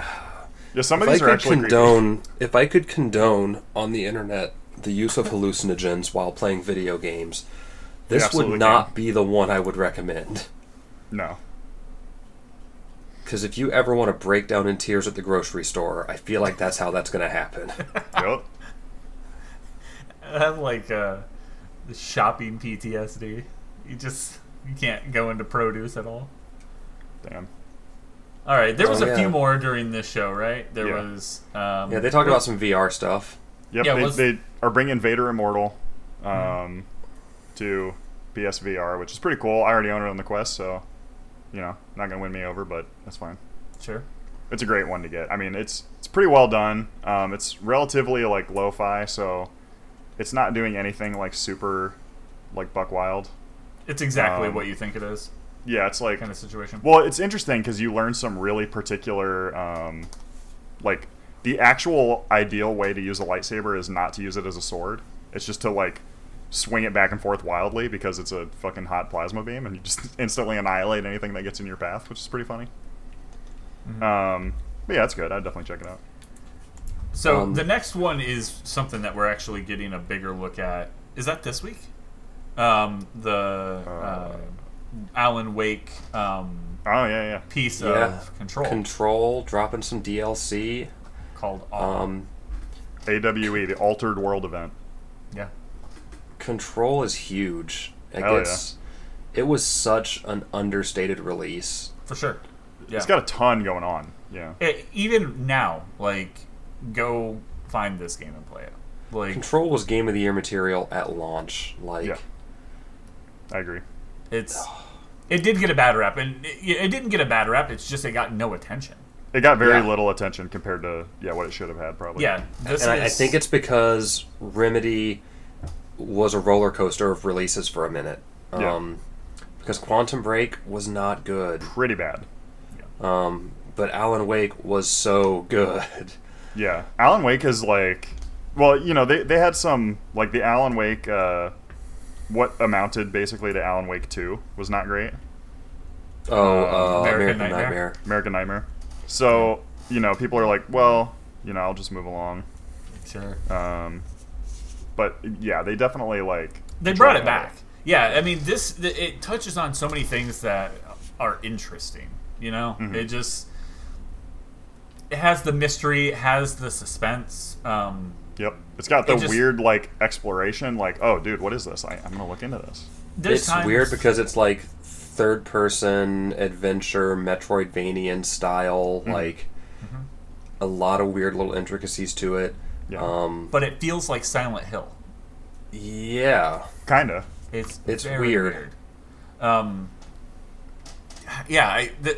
Speaker 2: Yeah, some of
Speaker 3: if I
Speaker 2: are
Speaker 3: could
Speaker 2: actually creepy.
Speaker 3: condone if I could condone on the internet the use of hallucinogens while playing video games, this would not
Speaker 2: can.
Speaker 3: be the one I would recommend.
Speaker 2: No.
Speaker 3: Because if you ever want to break down in tears at the grocery store, I feel like that's how that's going to happen.
Speaker 2: Yep.
Speaker 1: I have like uh, the shopping PTSD. You just you can't go into produce at all.
Speaker 2: Damn.
Speaker 1: All right, there was
Speaker 3: Oh,
Speaker 1: a
Speaker 3: yeah.
Speaker 1: few more during this show, right? There
Speaker 2: Yeah.
Speaker 1: was. Um,
Speaker 3: yeah, they talked about some VR stuff.
Speaker 2: Yep.
Speaker 1: Yeah,
Speaker 2: they,
Speaker 1: was-
Speaker 2: they are bringing Vader Immortal um, to PSVR, which is pretty cool. I already own it on the Quest, so you know, not gonna win me over, but that's fine.
Speaker 1: Sure.
Speaker 2: It's a great one to get. I mean, it's it's pretty well done. Um, it's relatively like lo-fi, so it's not doing anything like super like buck wild.
Speaker 1: It's exactly
Speaker 2: Um,
Speaker 1: what you think it is,
Speaker 2: Yeah, it's like
Speaker 1: kind of situation.
Speaker 2: Well, it's interesting because you learn some really particular, um, like the actual ideal way to use a lightsaber is not to use it as a sword. It's just to like swing it back and forth wildly because it's a fucking hot plasma beam and you just instantly annihilate anything that gets in your path, which is pretty funny.
Speaker 1: Mm-hmm.
Speaker 2: Um, but yeah, it's good. I'd definitely check it out.
Speaker 1: So
Speaker 3: Um,
Speaker 1: the next one is something that we're actually getting a bigger look at. Is that this week? Um, the uh, Alan Wake um,
Speaker 2: Oh yeah, yeah.
Speaker 1: piece
Speaker 3: Yeah.
Speaker 1: of Control
Speaker 3: Control dropping some DLC.
Speaker 1: called
Speaker 3: Um,
Speaker 2: AWE, the Altered World event.
Speaker 1: yeah.
Speaker 3: Control is huge. Like
Speaker 2: Hell
Speaker 3: it's, It was such an understated release.
Speaker 1: For sure. Yeah.
Speaker 2: It's got a ton going on. Yeah.
Speaker 1: Eh, even now, like, go find this game and play it. Like,
Speaker 3: Control was game of the year material at launch. Like,
Speaker 2: Yeah. I agree.
Speaker 1: it's it did get a bad rap, and it, it didn't get a bad rap. It's just it got no attention.
Speaker 2: It got very
Speaker 3: Yeah.
Speaker 2: little attention compared to yeah what it should have had probably.
Speaker 1: Yeah, this
Speaker 3: and I, I think it's because Remedy was a roller coaster of releases for a minute.
Speaker 2: Yeah.
Speaker 3: Um, because Quantum Break was not good,
Speaker 2: pretty bad.
Speaker 3: um, but Alan Wake was so good.
Speaker 2: Yeah, Alan Wake is like, well, you know, they they had some like the Alan Wake, uh, what amounted basically to Alan Wake Two was not great,
Speaker 3: Oh,
Speaker 2: Uh,
Speaker 3: uh,
Speaker 1: American
Speaker 3: American,
Speaker 1: Nightmare?
Speaker 3: Nightmare.
Speaker 2: American Nightmare. So you know, people are like, well, you know, I'll just move along.
Speaker 1: sure
Speaker 2: Um, but yeah, they definitely like
Speaker 1: they brought it
Speaker 2: control
Speaker 1: back. Yeah, I mean, this it touches on so many things that are interesting. You know,
Speaker 2: Mhm.
Speaker 1: it just it has the mystery, it has the suspense. Um,
Speaker 2: Yep, it's got the
Speaker 1: It just-
Speaker 2: weird like exploration. Like, oh, dude, what is this? I, I'm gonna look into this.
Speaker 3: It's
Speaker 1: times-
Speaker 3: weird because it's like third person adventure Metroidvanian style, like a lot of weird little intricacies to it.
Speaker 2: Yeah,
Speaker 3: Um,
Speaker 1: but it feels like Silent Hill.
Speaker 3: yeah,
Speaker 2: kinda.
Speaker 1: It's
Speaker 3: It's
Speaker 1: very
Speaker 3: weird.
Speaker 1: weird. Um, yeah, I, the,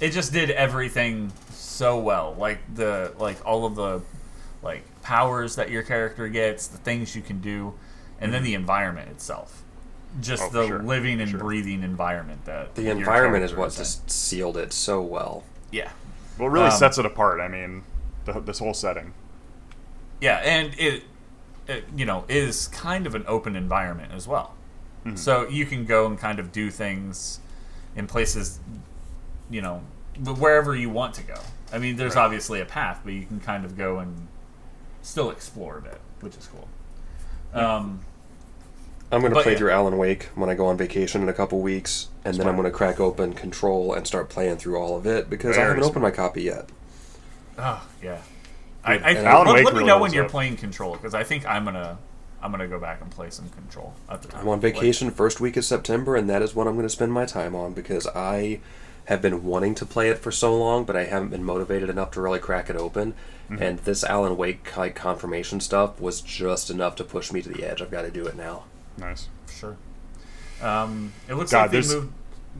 Speaker 1: it just did everything so well. Like the like all of the like powers that your character gets, the things you can do, and then the environment itself. Just
Speaker 2: Oh,
Speaker 1: the
Speaker 2: sure,
Speaker 1: living and
Speaker 2: sure.
Speaker 1: breathing environment that
Speaker 3: The environment is
Speaker 1: character
Speaker 3: what just sealed it so well.
Speaker 1: yeah
Speaker 2: What really
Speaker 1: Um,
Speaker 2: sets it apart? I mean, the, this whole setting.
Speaker 1: yeah, and it, it you know is kind of an open environment as well. So you can go and kind of do things in places, you know, wherever you want to go. I mean, there's
Speaker 2: Right.
Speaker 1: obviously a path, but you can kind of go and still explore a bit, which is cool. Um,
Speaker 3: I'm gonna play
Speaker 1: yeah.
Speaker 3: through Alan Wake when I go on vacation in a couple weeks, and then I'm gonna crack open Control and start playing through all of it because I haven't opened my copy yet.
Speaker 1: oh yeah, I, I
Speaker 3: and
Speaker 2: Alan
Speaker 1: let,
Speaker 2: Wake
Speaker 1: let me
Speaker 2: really
Speaker 1: know when you're
Speaker 2: up.
Speaker 1: playing Control because I think I'm gonna I'm gonna go back and play some Control. At the time.
Speaker 3: I'm on
Speaker 1: Like,
Speaker 3: vacation first week of September, and that is what I'm going to spend my time on because I have been wanting to play it for so long, but I haven't been motivated enough to really crack it open.
Speaker 2: Mm-hmm.
Speaker 3: And this Alan Wake like confirmation stuff was just enough to push me to the edge. I've got to do it now.
Speaker 2: Nice.
Speaker 1: sure. Um, it looks
Speaker 2: God,
Speaker 1: like they moved.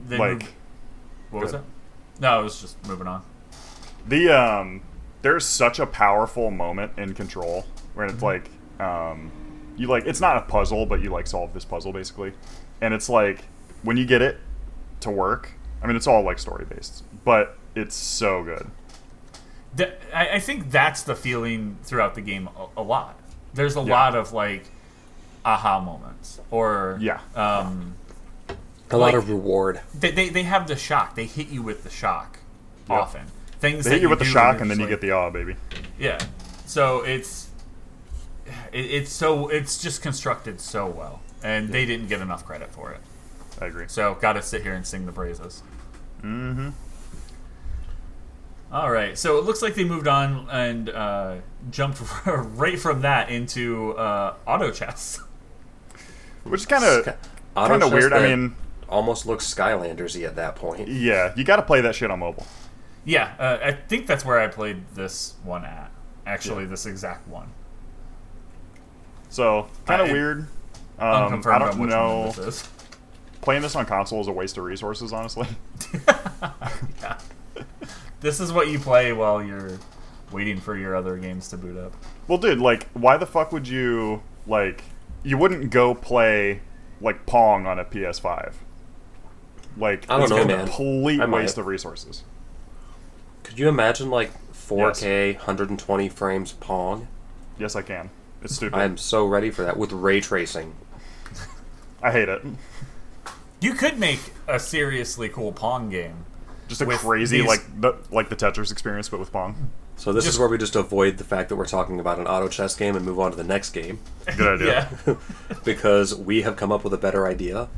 Speaker 1: They
Speaker 2: like-
Speaker 1: moved, what was
Speaker 2: Go
Speaker 1: that? No, it was just moving on.
Speaker 2: The um, there's such a powerful moment in Control where
Speaker 1: Mm-hmm.
Speaker 2: it's like um, you like it's not a puzzle, but you like solve this puzzle basically, and it's like when you get it to work. I mean, it's all like story based, but it's so good.
Speaker 1: Th- I, I think that's the feeling throughout the game a, a lot. There's a
Speaker 2: Yeah.
Speaker 1: lot of like aha moments, or
Speaker 2: Yeah.
Speaker 1: um,
Speaker 3: A lot of reward.
Speaker 1: they, they they have the shock. They hit you with the shock
Speaker 2: Yeah.
Speaker 1: often. Things
Speaker 2: They hit you with the shock, and then
Speaker 1: just
Speaker 2: you
Speaker 1: like-
Speaker 2: get the awe, baby.
Speaker 1: yeah. So it's it, it's so it's just constructed so well, and they didn't get enough credit for it.
Speaker 2: I agree.
Speaker 1: So got to sit here and sing the praises.
Speaker 2: Mm-hmm.
Speaker 1: All right, so it looks like they moved on and uh, jumped right from that into uh, auto chess.
Speaker 2: Which is kind of
Speaker 3: Sky-
Speaker 2: kind
Speaker 3: Auto
Speaker 2: of
Speaker 3: chess
Speaker 2: weird. I mean,
Speaker 3: almost looks Skylandersy at that point.
Speaker 2: yeah, you got to play that shit on mobile.
Speaker 1: Yeah, uh, I think that's where I played this one at. Actually,
Speaker 2: Yeah.
Speaker 1: this exact one.
Speaker 2: So kind of weird. Um,
Speaker 1: Unconfirmed
Speaker 2: I don't
Speaker 1: which
Speaker 2: know.
Speaker 1: one this is.
Speaker 2: Playing this on console is a waste of resources, honestly.
Speaker 1: Yeah. This is what you play while you're waiting for your other games to boot up.
Speaker 2: Well, dude, like, why the fuck would you like? You wouldn't go play like Pong on a PS5. Like,
Speaker 3: I don't
Speaker 2: it's
Speaker 3: know,
Speaker 2: a
Speaker 3: man.
Speaker 2: complete
Speaker 3: I
Speaker 2: waste of resources.
Speaker 3: Could you imagine like 4K, 120 frames Pong?
Speaker 2: Yes, I can. It's stupid.
Speaker 3: I am so ready for that with ray tracing.
Speaker 2: I hate it.
Speaker 1: You could make a seriously cool Pong game.
Speaker 2: Just a crazy
Speaker 1: these-
Speaker 2: like the like the Tetris experience, but with Pong.
Speaker 3: So this
Speaker 1: Just-
Speaker 3: is where we just avoid the fact that we're talking about an auto chess game and move on to the next game
Speaker 2: Good idea.
Speaker 1: Yeah.
Speaker 3: because we have come up with a better idea.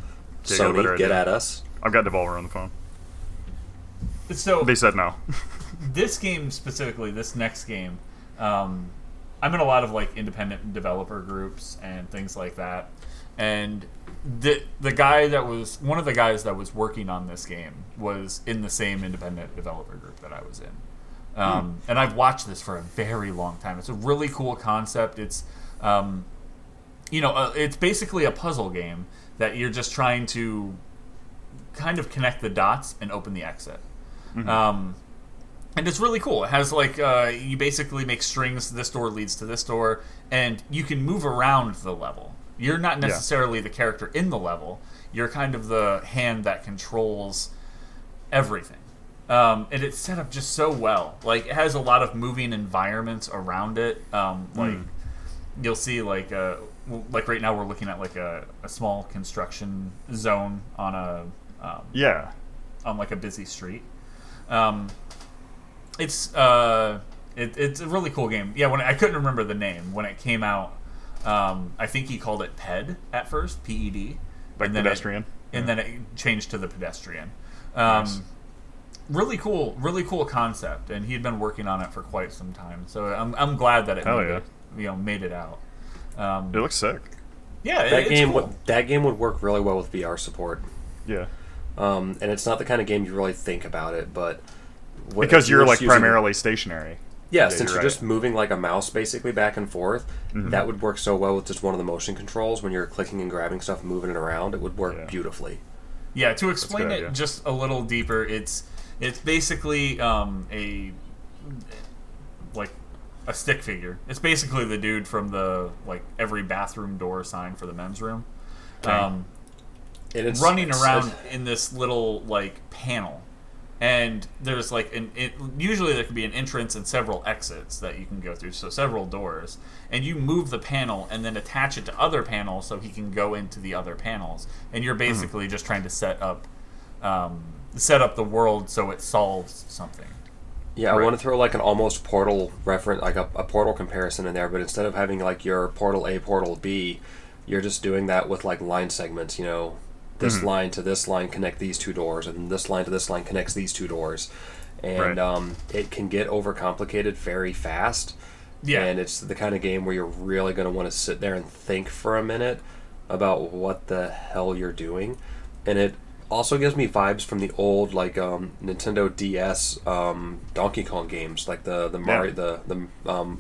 Speaker 2: Yeah, got
Speaker 3: Sony,
Speaker 2: better
Speaker 3: get
Speaker 2: idea.
Speaker 3: at us.
Speaker 2: I've got Devolver on the phone.
Speaker 1: So
Speaker 2: They said no.
Speaker 1: this game specifically, this next game, um, I'm in a lot of like independent developer groups and things like that. And the the guy that was one of the guys that was working on this game was in the same independent developer group that I was in. Um, And I've watched this for a very long time. It's a really cool concept. It's um, you know, uh, it's basically a puzzle game that you're just trying to kind of connect the dots and open the exit. Um, and it's really cool. It has like uh, you basically make strings. This door leads to this door, and you can move around the level. You're not necessarily the character in the level. You're kind of the hand that controls everything. Um, and it's set up just so well. Like it has a lot of moving environments around it. Um, like you'll see like uh like right now we're looking at like a, a small construction zone on a um,
Speaker 2: Yeah.
Speaker 1: on like a busy street. Um, it's uh, it, it's a really cool game. Yeah, when I couldn't remember the name when it came out, um, I think he called it PED at first, P E D,
Speaker 2: Like pedestrian.
Speaker 1: and then it changed to the pedestrian. Um,
Speaker 2: Nice.
Speaker 1: Really cool, really cool concept, and he had been working on it for quite some time. So I'm, I'm glad that it
Speaker 2: Hell
Speaker 1: made
Speaker 2: yeah.
Speaker 1: it, you know made it out. Um,
Speaker 2: It looks sick.
Speaker 1: yeah,
Speaker 3: That
Speaker 1: it's
Speaker 3: game
Speaker 1: cool.
Speaker 3: would that game would work really well with VR support.
Speaker 2: Yeah.
Speaker 3: Um, and it's not the kind of game you really think about it, but what-
Speaker 2: Because you're like
Speaker 3: using-
Speaker 2: primarily stationary.
Speaker 3: Yeah,
Speaker 2: Yeah,
Speaker 3: since
Speaker 2: you're
Speaker 3: you're,
Speaker 2: right.
Speaker 3: just moving like a mouse basically back and forth,
Speaker 2: Mhm.
Speaker 3: that would work so well with just one of the motion controls. When you're clicking and grabbing stuff, moving it around, it would work
Speaker 2: Yeah.
Speaker 3: beautifully.
Speaker 1: Yeah, to explain it
Speaker 2: idea.
Speaker 1: just a little deeper, it's it's basically um, a like a stick figure. It's basically the dude from the like every bathroom door sign for the men's room, um,
Speaker 3: And it's
Speaker 1: running
Speaker 3: it's-
Speaker 1: around in this little like panel. And there's like an it, usually there could be an entrance and several exits that you can go through, so several doors. And you move the panel and then attach it to other panels so he can go into the other panels. And you're basically just trying to set up um, set up the world so it solves something.
Speaker 3: Yeah, I want to throw like an almost portal reference, like a, a portal comparison in there, but instead of having like your portal A, portal B, you're just doing that with like line segments. You know, this
Speaker 2: Mhm.
Speaker 3: line to this line connect these two doors, and this line to this line connects these two doors, and
Speaker 2: Right.
Speaker 3: um, it can get overcomplicated very fast.
Speaker 1: Yeah.
Speaker 3: and it's the kind of game where you're really going to want to sit there and think for a minute about what the hell you're doing, and it also gives me vibes from the old like um, Nintendo DS um, Donkey Kong games, like the the Mario the the um,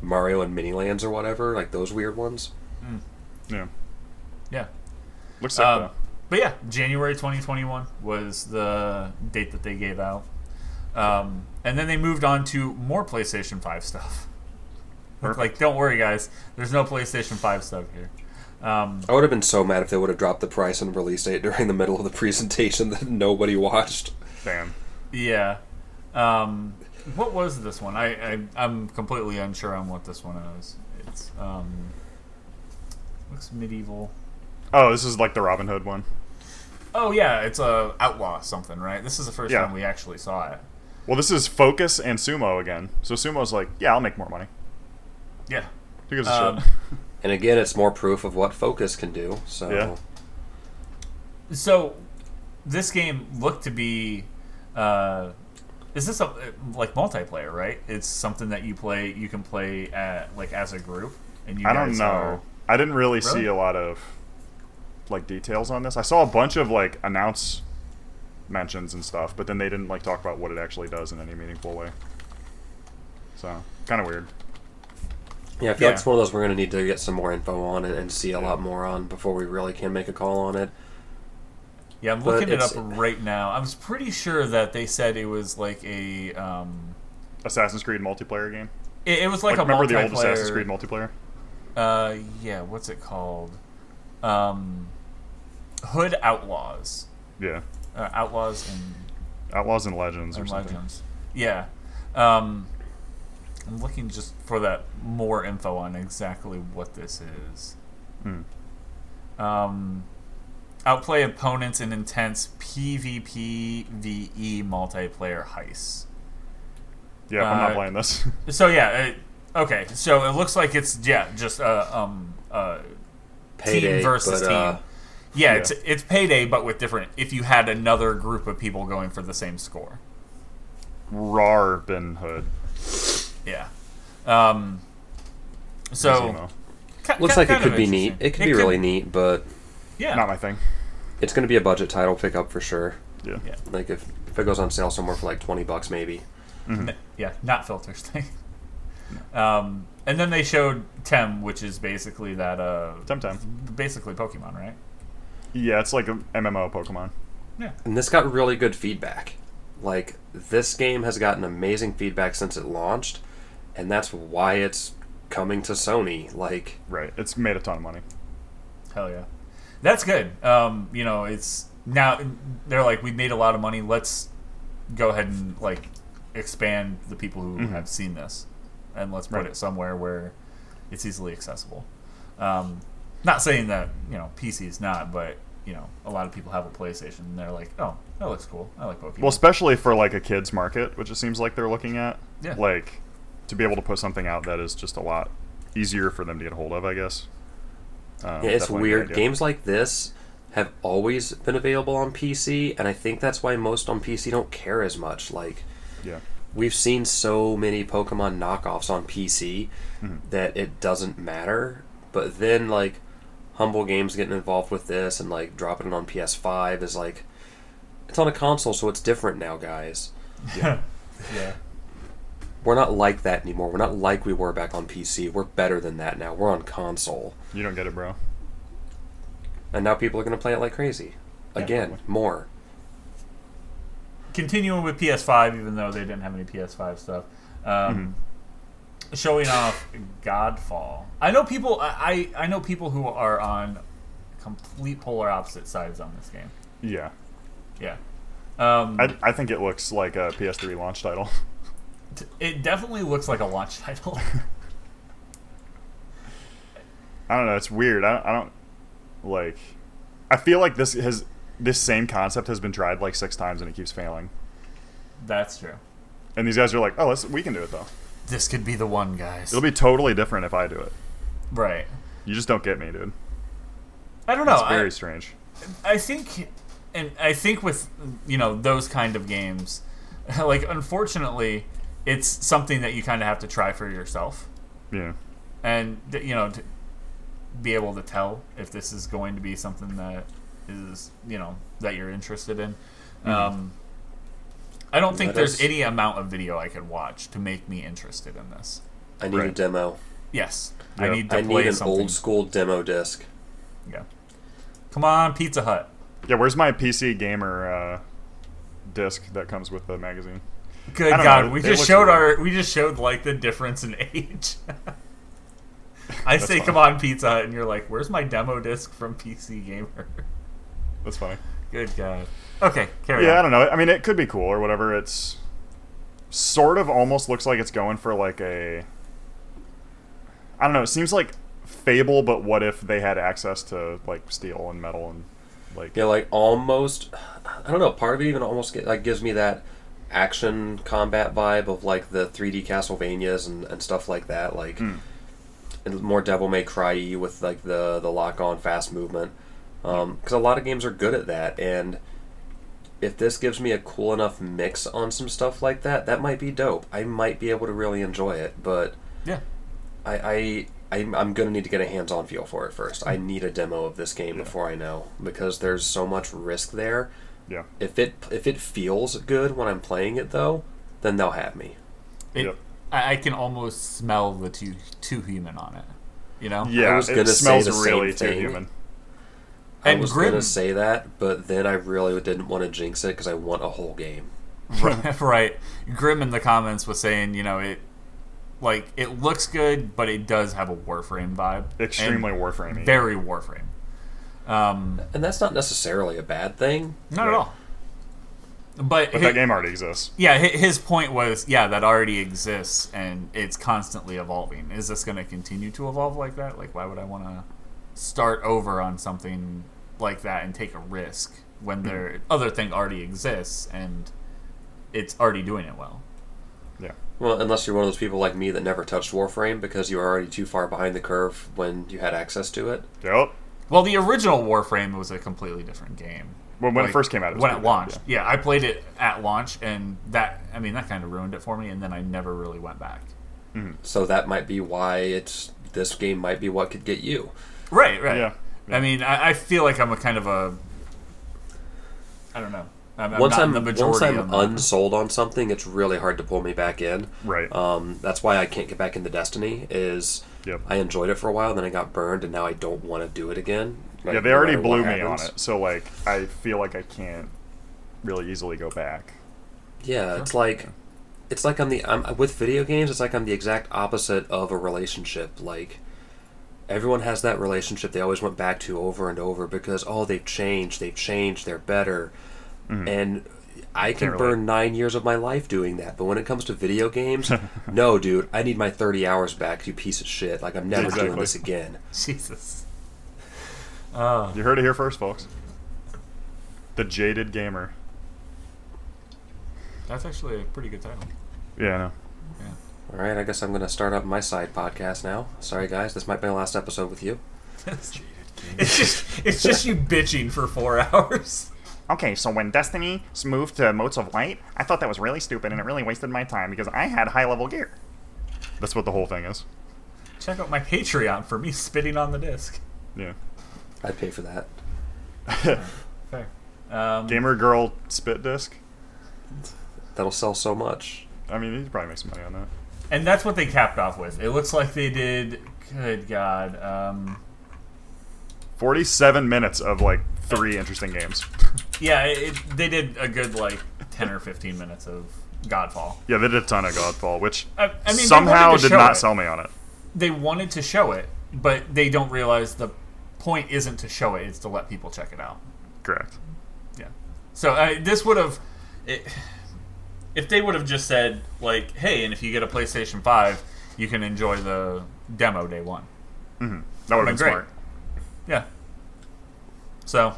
Speaker 3: Mario and Mini Lands or whatever, like those weird ones.
Speaker 2: Yeah.
Speaker 1: Yeah.
Speaker 2: Looks sick
Speaker 1: Um,
Speaker 2: though.
Speaker 1: But yeah, January 2021 was the date that they gave out. Um, and then they moved on to more PlayStation 5 stuff.
Speaker 2: Perfect.
Speaker 1: Like, don't worry, guys. There's no PlayStation 5 stuff here. Um,
Speaker 3: I would have been so mad if they would have dropped the price and release date during the middle of the presentation that nobody watched.
Speaker 2: Damn.
Speaker 1: yeah. Um, what was this one? I, I I'm completely unsure on what this one is. It's um, looks medieval.
Speaker 2: Oh, this is like the Robin Hood one.
Speaker 1: Oh yeah, it's a outlaw something, right? This is the first
Speaker 2: Yeah.
Speaker 1: time we actually saw it.
Speaker 2: Well, this is Focus and Sumo again. So Sumo's like, yeah, I'll make more money.
Speaker 1: Yeah.
Speaker 2: Who gives a
Speaker 1: Um,
Speaker 2: shit?
Speaker 3: And again, it's more proof of what Focus can do. So
Speaker 2: Yeah.
Speaker 1: So, this game looked to be. Uh, is this a like multiplayer? Right? It's something that you play. You can play at like as a group, and you
Speaker 2: I don't
Speaker 1: guys
Speaker 2: know.
Speaker 1: are-
Speaker 2: I didn't really, see
Speaker 1: Really?
Speaker 2: a lot of like details on this. I saw a bunch of like announce mentions and stuff, but then they didn't like talk about what it actually does in any meaningful way. So kind of weird.
Speaker 3: Yeah, I feel
Speaker 1: Yeah.
Speaker 3: like it's one of those we're going to need to get some more info on and, and see a lot more on before we really can make a call on it.
Speaker 1: Yeah, I'm
Speaker 3: But
Speaker 1: looking it up right now. I was pretty sure that they said it was like a. Um,
Speaker 2: Assassin's Creed multiplayer game.
Speaker 1: it, it was like,
Speaker 2: Like,
Speaker 1: a
Speaker 2: remember
Speaker 1: multiplayer.
Speaker 2: the old Assassin's Creed multiplayer?
Speaker 1: Uh, yeah. What's it called? Um, Hood Outlaws.
Speaker 2: Yeah,
Speaker 1: Uh, Outlaws and
Speaker 2: Outlaws and Legends or something.
Speaker 1: Legends. Yeah. Um, I'm looking just for that more info on exactly what this is.
Speaker 2: Hmm.
Speaker 1: Um, outplay opponents in intense PvP VE E multiplayer heists.
Speaker 2: Yeah, I'm not
Speaker 1: Uh,
Speaker 2: playing this.
Speaker 1: So yeah, it, okay. So it looks like it's yeah, just uh, um uh
Speaker 3: Payday,
Speaker 1: team versus
Speaker 3: but,
Speaker 1: team. Yeah,
Speaker 2: yeah.
Speaker 1: it's it's payday, but with different. If you had another group of people going for the same score.
Speaker 2: Robin Hood.
Speaker 1: Yeah. Um. So
Speaker 2: Zemo.
Speaker 1: ki-
Speaker 3: looks
Speaker 1: ki-
Speaker 3: like it could be neat. It could be really neat, but
Speaker 1: Yeah.
Speaker 2: Not my thing.
Speaker 3: it's going to be a budget title pickup for sure.
Speaker 2: Yeah.
Speaker 1: Yeah.
Speaker 3: Like if, if it goes on sale somewhere for like 20 bucks maybe.
Speaker 2: Mhm.
Speaker 1: N- yeah, not filters thing. Um, and then they showed Tem, which is basically that uh,
Speaker 2: Temtem.
Speaker 1: basically Pokemon, right?
Speaker 2: Yeah, it's like an MMO Pokemon.
Speaker 1: Yeah.
Speaker 3: And this got really good feedback. Like this game has gotten amazing feedback since it launched, and that's why it's coming to Sony. Like
Speaker 2: Right. It's made a ton of money.
Speaker 1: Hell yeah, that's good. Um, you know, it's now they're like we made a lot of money. Let's go ahead and like expand the people who
Speaker 2: Mhm.
Speaker 1: have seen this, and let's put
Speaker 2: Right.
Speaker 1: it somewhere where it's easily accessible. Um, not saying that you know PC is not, but you know a lot of people have a PlayStation and they're like, oh, that looks cool. I like Pokemon.
Speaker 2: Well, especially for like a kids market, which it seems like they're looking at.
Speaker 1: Yeah.
Speaker 2: Like to be able to put something out that is just a lot easier for them to get a hold of, I guess. Um,
Speaker 3: yeah, it's
Speaker 2: definitely a good
Speaker 3: weird. Games like this have always been available on PC, and I think that's why most on PC don't care as much. Like
Speaker 2: Yeah.
Speaker 3: we've seen so many Pokemon knockoffs on PC
Speaker 2: Mhm.
Speaker 3: that it doesn't matter. But then like Humble Games getting involved with this and like dropping it on PS5 is like it's on a console, so it's different now, guys.
Speaker 1: yeah, yeah.
Speaker 3: We're not like that anymore. We're not like we were back on PC. We're better than that now. We're on console.
Speaker 2: You don't get it, bro.
Speaker 3: And now people are going to play it like crazy. Again,
Speaker 2: probably.
Speaker 3: more.
Speaker 1: continuing with PS5, even though they didn't have any PS5 stuff, um, showing off Godfall. I know people. I I know people who are on complete polar opposite sides on this game.
Speaker 2: Yeah.
Speaker 1: Yeah, um,
Speaker 2: I, I think it looks like a PS3 launch title.
Speaker 1: it definitely looks like a launch title.
Speaker 2: I don't know. It's weird. I don't, I don't like. I feel like this has this same concept has been tried like six times and it keeps failing.
Speaker 1: That's true.
Speaker 2: And these guys are like, oh, let's we can do it though.
Speaker 1: This could be the one, guys.
Speaker 2: It'll be totally different if I do it.
Speaker 1: right.
Speaker 2: You just don't get me, dude.
Speaker 1: I don't know.
Speaker 2: It's
Speaker 1: I-
Speaker 2: very strange.
Speaker 1: I think, and I think with you know those kind of games, like unfortunately, it's something that you kind of have to try for yourself,
Speaker 2: Yeah.
Speaker 1: and you know to be able to tell if this is going to be something that is you know that you're interested in. Um, I don't think there's
Speaker 3: us-
Speaker 1: any amount of video I could watch to make me interested in this.
Speaker 3: I need a demo.
Speaker 1: Yes, I need to
Speaker 3: I
Speaker 1: play
Speaker 3: need an
Speaker 1: something.
Speaker 3: old school demo disc.
Speaker 1: Yeah. Come on, Pizza Hut.
Speaker 2: Yeah. Where's my PC gamer uh, disc that comes with the magazine?
Speaker 1: Good God,
Speaker 2: know,
Speaker 1: we
Speaker 2: it
Speaker 1: just showed
Speaker 2: weird.
Speaker 1: our we just showed like the difference in age. I say,
Speaker 2: fine.
Speaker 1: come on, Pizza Hut, and you're like, "Where's my demo disc from PC Gamer?"
Speaker 2: That's funny.
Speaker 1: Good God. Okay, carry
Speaker 2: Yeah, I don't know. I mean, it could be cool or whatever. It's sort of almost looks like it's going for like a. I don't know. It seems like Fable, but what if they had access to like steel and metal and like
Speaker 3: Yeah, like almost. I don't know. Part of it even almost get, like gives me that action combat vibe of like the 3D Castlevanias and, and stuff like that. Like
Speaker 2: Mm.
Speaker 3: and more Devil May Cry with like the the lock on fast movement. Because a lot of games are good at that, and if this gives me a cool enough mix on some stuff like that, that might be dope. I might be able to really enjoy it, but
Speaker 1: Yeah.
Speaker 3: I, I I'm, I'm gonna need to get a hands-on feel for it first. I need a demo of this game
Speaker 2: Yeah.
Speaker 3: before I know because there's so much risk there.
Speaker 2: yeah.
Speaker 3: If it if it feels good when I'm playing it though, then they'll have me.
Speaker 1: It,
Speaker 2: Yep.
Speaker 1: I, I can almost smell the too too human on it. You know.
Speaker 2: Yeah,
Speaker 3: was
Speaker 2: it
Speaker 3: gonna say
Speaker 2: smells
Speaker 3: the same
Speaker 2: really too
Speaker 3: thing.
Speaker 2: Human.
Speaker 3: I was
Speaker 1: Grim-
Speaker 3: gonna say that, but then I really didn't want to jinx it because I want a whole game.
Speaker 1: right, right. Grim in the comments was saying, you know, it like it looks good, but it does have a Warframe vibe.
Speaker 2: Extremely Warframe.
Speaker 1: Very Warframe. Um,
Speaker 3: And that's not necessarily a bad thing.
Speaker 1: not at all. But,
Speaker 2: But
Speaker 1: hi-
Speaker 2: that game already exists.
Speaker 1: yeah, his point was, yeah, that already exists and it's constantly evolving. Is this going to continue to evolve like that? Like, why would I want to start over on something like that and take a risk when
Speaker 2: Mm-hmm.
Speaker 1: their other thing already exists and it's already doing it well?
Speaker 2: Yeah.
Speaker 3: Well, unless you're one of those people like me that never touched Warframe because you were already too far behind the curve when you had access to it.
Speaker 2: Yep.
Speaker 1: Well, the original Warframe was a completely different game.
Speaker 2: When, when
Speaker 1: Like,
Speaker 2: it first came out, it was
Speaker 1: when it launched, yeah. I played it at launch, and that I mean that kind of ruined it for me, and then I never really went back.
Speaker 3: So that might be why it's this game might be what could get you.
Speaker 1: Right, right.
Speaker 2: Yeah.
Speaker 1: I mean, I, I feel like I'm a kind of a. I don't know. I'm, I'm
Speaker 3: once I'm
Speaker 1: the majority.
Speaker 3: once I'm unsold on something, it's really hard to pull me back in.
Speaker 2: Right.
Speaker 3: Um, that's why I can't get back into Destiny. Is
Speaker 2: Yep.
Speaker 3: I enjoyed it for a while, then I got burned, and now I don't want to do it again. Like,
Speaker 2: yeah, they
Speaker 3: no
Speaker 2: already
Speaker 3: matter
Speaker 2: blew
Speaker 3: what
Speaker 2: me on it, so like I feel like I can't really easily go back.
Speaker 3: Yeah, it's like it's like I'm the I'm with video games. It's like I'm the exact opposite of a relationship. Like everyone has that relationship they always went back to over and over because oh they've changed, they've changed, they're better, mm-hmm. and I can
Speaker 2: Can't
Speaker 3: burn nine years of my life doing that. But when it comes to video games, no, dude, I need my thirty hours back. You piece of shit. Like I'm never doing this again.
Speaker 1: Jesus. Oh,
Speaker 2: You um, heard it here first, folks. The Jaded Gamer.
Speaker 1: that's actually a pretty good title.
Speaker 2: Yeah, I know.
Speaker 3: All right, I guess I'm gonna start up my side podcast now. Sorry guys, this might be my last episode with you.
Speaker 1: it's just it's just you bitching for four hours.
Speaker 4: Okay, so when Destiny moved to Motes of Light, I thought that was really stupid and it really wasted my time because I had high level gear.
Speaker 2: That's what the whole thing is.
Speaker 1: Check out my Patreon for me spitting on the disc.
Speaker 2: Yeah.
Speaker 3: I'd pay for that.
Speaker 1: Fair. Um,
Speaker 2: Gamer Girl Spit Disc.
Speaker 3: That'll sell so much.
Speaker 2: I mean, you could probably make some money on that.
Speaker 1: And that's what they capped off with. It looks like they did. Good God. Um,
Speaker 2: 47 minutes of like three interesting games.
Speaker 1: yeah, it, they did a good like ten or fifteen minutes of Godfall.
Speaker 2: Yeah, they did a ton of Godfall, which
Speaker 1: I, I mean,
Speaker 2: somehow did not
Speaker 1: it.
Speaker 2: sell me on it.
Speaker 1: They wanted to show it, but they don't realize the point isn't to show it; it's to let people check it out.
Speaker 2: Correct.
Speaker 1: Yeah. So uh, this would have, if they would have just said like, "Hey, and if you get a PlayStation Five, you can enjoy the demo day one." Mm-hmm.
Speaker 2: That would have
Speaker 1: Been
Speaker 2: been
Speaker 1: great.
Speaker 2: smart.
Speaker 1: Yeah. So,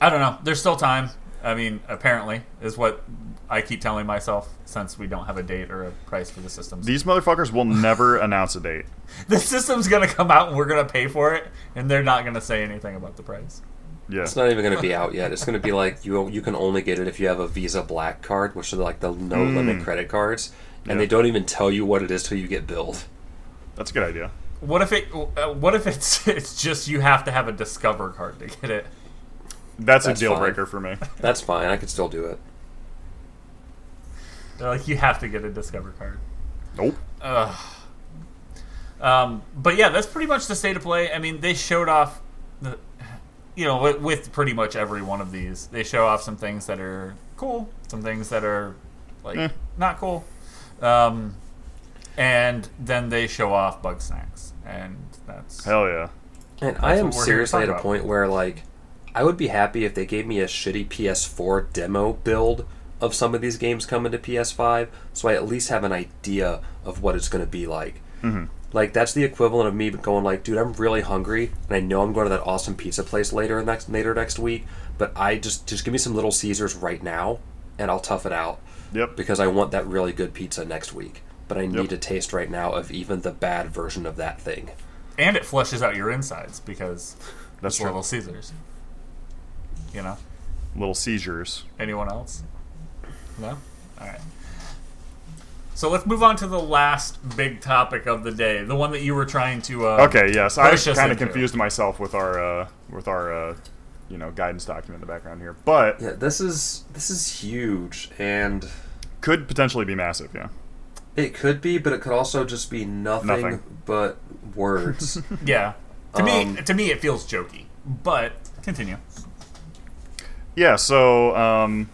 Speaker 1: I don't know. There's still time. I mean, apparently, is what I keep telling myself since we don't have a date or a price for the systems.
Speaker 2: These motherfuckers will never announce a date.
Speaker 1: the system's gonna come out and we're gonna pay for it, and they're not gonna say anything about the price.
Speaker 2: Yeah.
Speaker 3: It's not even going to be out yet. It's going to be like you you can only get it if you have a Visa Black card, which are like the no limit credit cards, and
Speaker 2: Yeah.
Speaker 3: they don't even tell you what it is till you get billed.
Speaker 2: That's a good idea.
Speaker 1: What if it? Uh, what if it's it's just you have to have a Discover card to get it?
Speaker 2: That's,
Speaker 3: That's
Speaker 2: a deal
Speaker 3: fine.
Speaker 2: breaker for me.
Speaker 3: That's fine. I could still do it.
Speaker 1: They're like you have to get a Discover card.
Speaker 2: Nope.
Speaker 1: Ugh. Um, but yeah, that's pretty much the state of play. I mean, they showed off, the, you know, with, with pretty much every one of these, they show off some things that are cool, some things that are like
Speaker 2: Eh.
Speaker 1: not cool, um, and then they show off Bugsnax, and that's
Speaker 2: Hell yeah.
Speaker 3: And I am
Speaker 1: what we're here to
Speaker 3: seriously at a
Speaker 1: about.
Speaker 3: point where like I would be happy if they gave me a shitty PS4 demo build of some of these games coming to PS5, so I at least have an idea of what it's going to be like.
Speaker 2: Mhm.
Speaker 3: Like that's the equivalent of me going like, dude, I'm really hungry, and I know I'm going to that awesome pizza place later next later next week, but I just just give me some Little Caesars right now, and I'll tough it out
Speaker 2: Yep.
Speaker 3: because I want that really good pizza next week. But I need
Speaker 2: Yep.
Speaker 3: a taste right now of even the bad version of that thing.
Speaker 1: and it flushes out your insides because
Speaker 2: That's
Speaker 1: it's. Little Caesars. You know,
Speaker 2: Little seizures.
Speaker 1: anyone else? No. All right. So let's move on to the last big topic of the day, the one that you were trying to. Uh,
Speaker 2: Okay, yes. I
Speaker 1: push us
Speaker 2: kind of confused myself with our uh, with our uh, you know guidance document in the background here, but
Speaker 3: Yeah, this is this is huge, and
Speaker 2: could potentially be massive. Yeah.
Speaker 3: it could be, but it could also just be nothing,
Speaker 2: Nothing.
Speaker 3: but words.
Speaker 1: Yeah. To
Speaker 3: Um,
Speaker 1: me, to me, it feels jokey. But continue.
Speaker 2: Yeah. So um,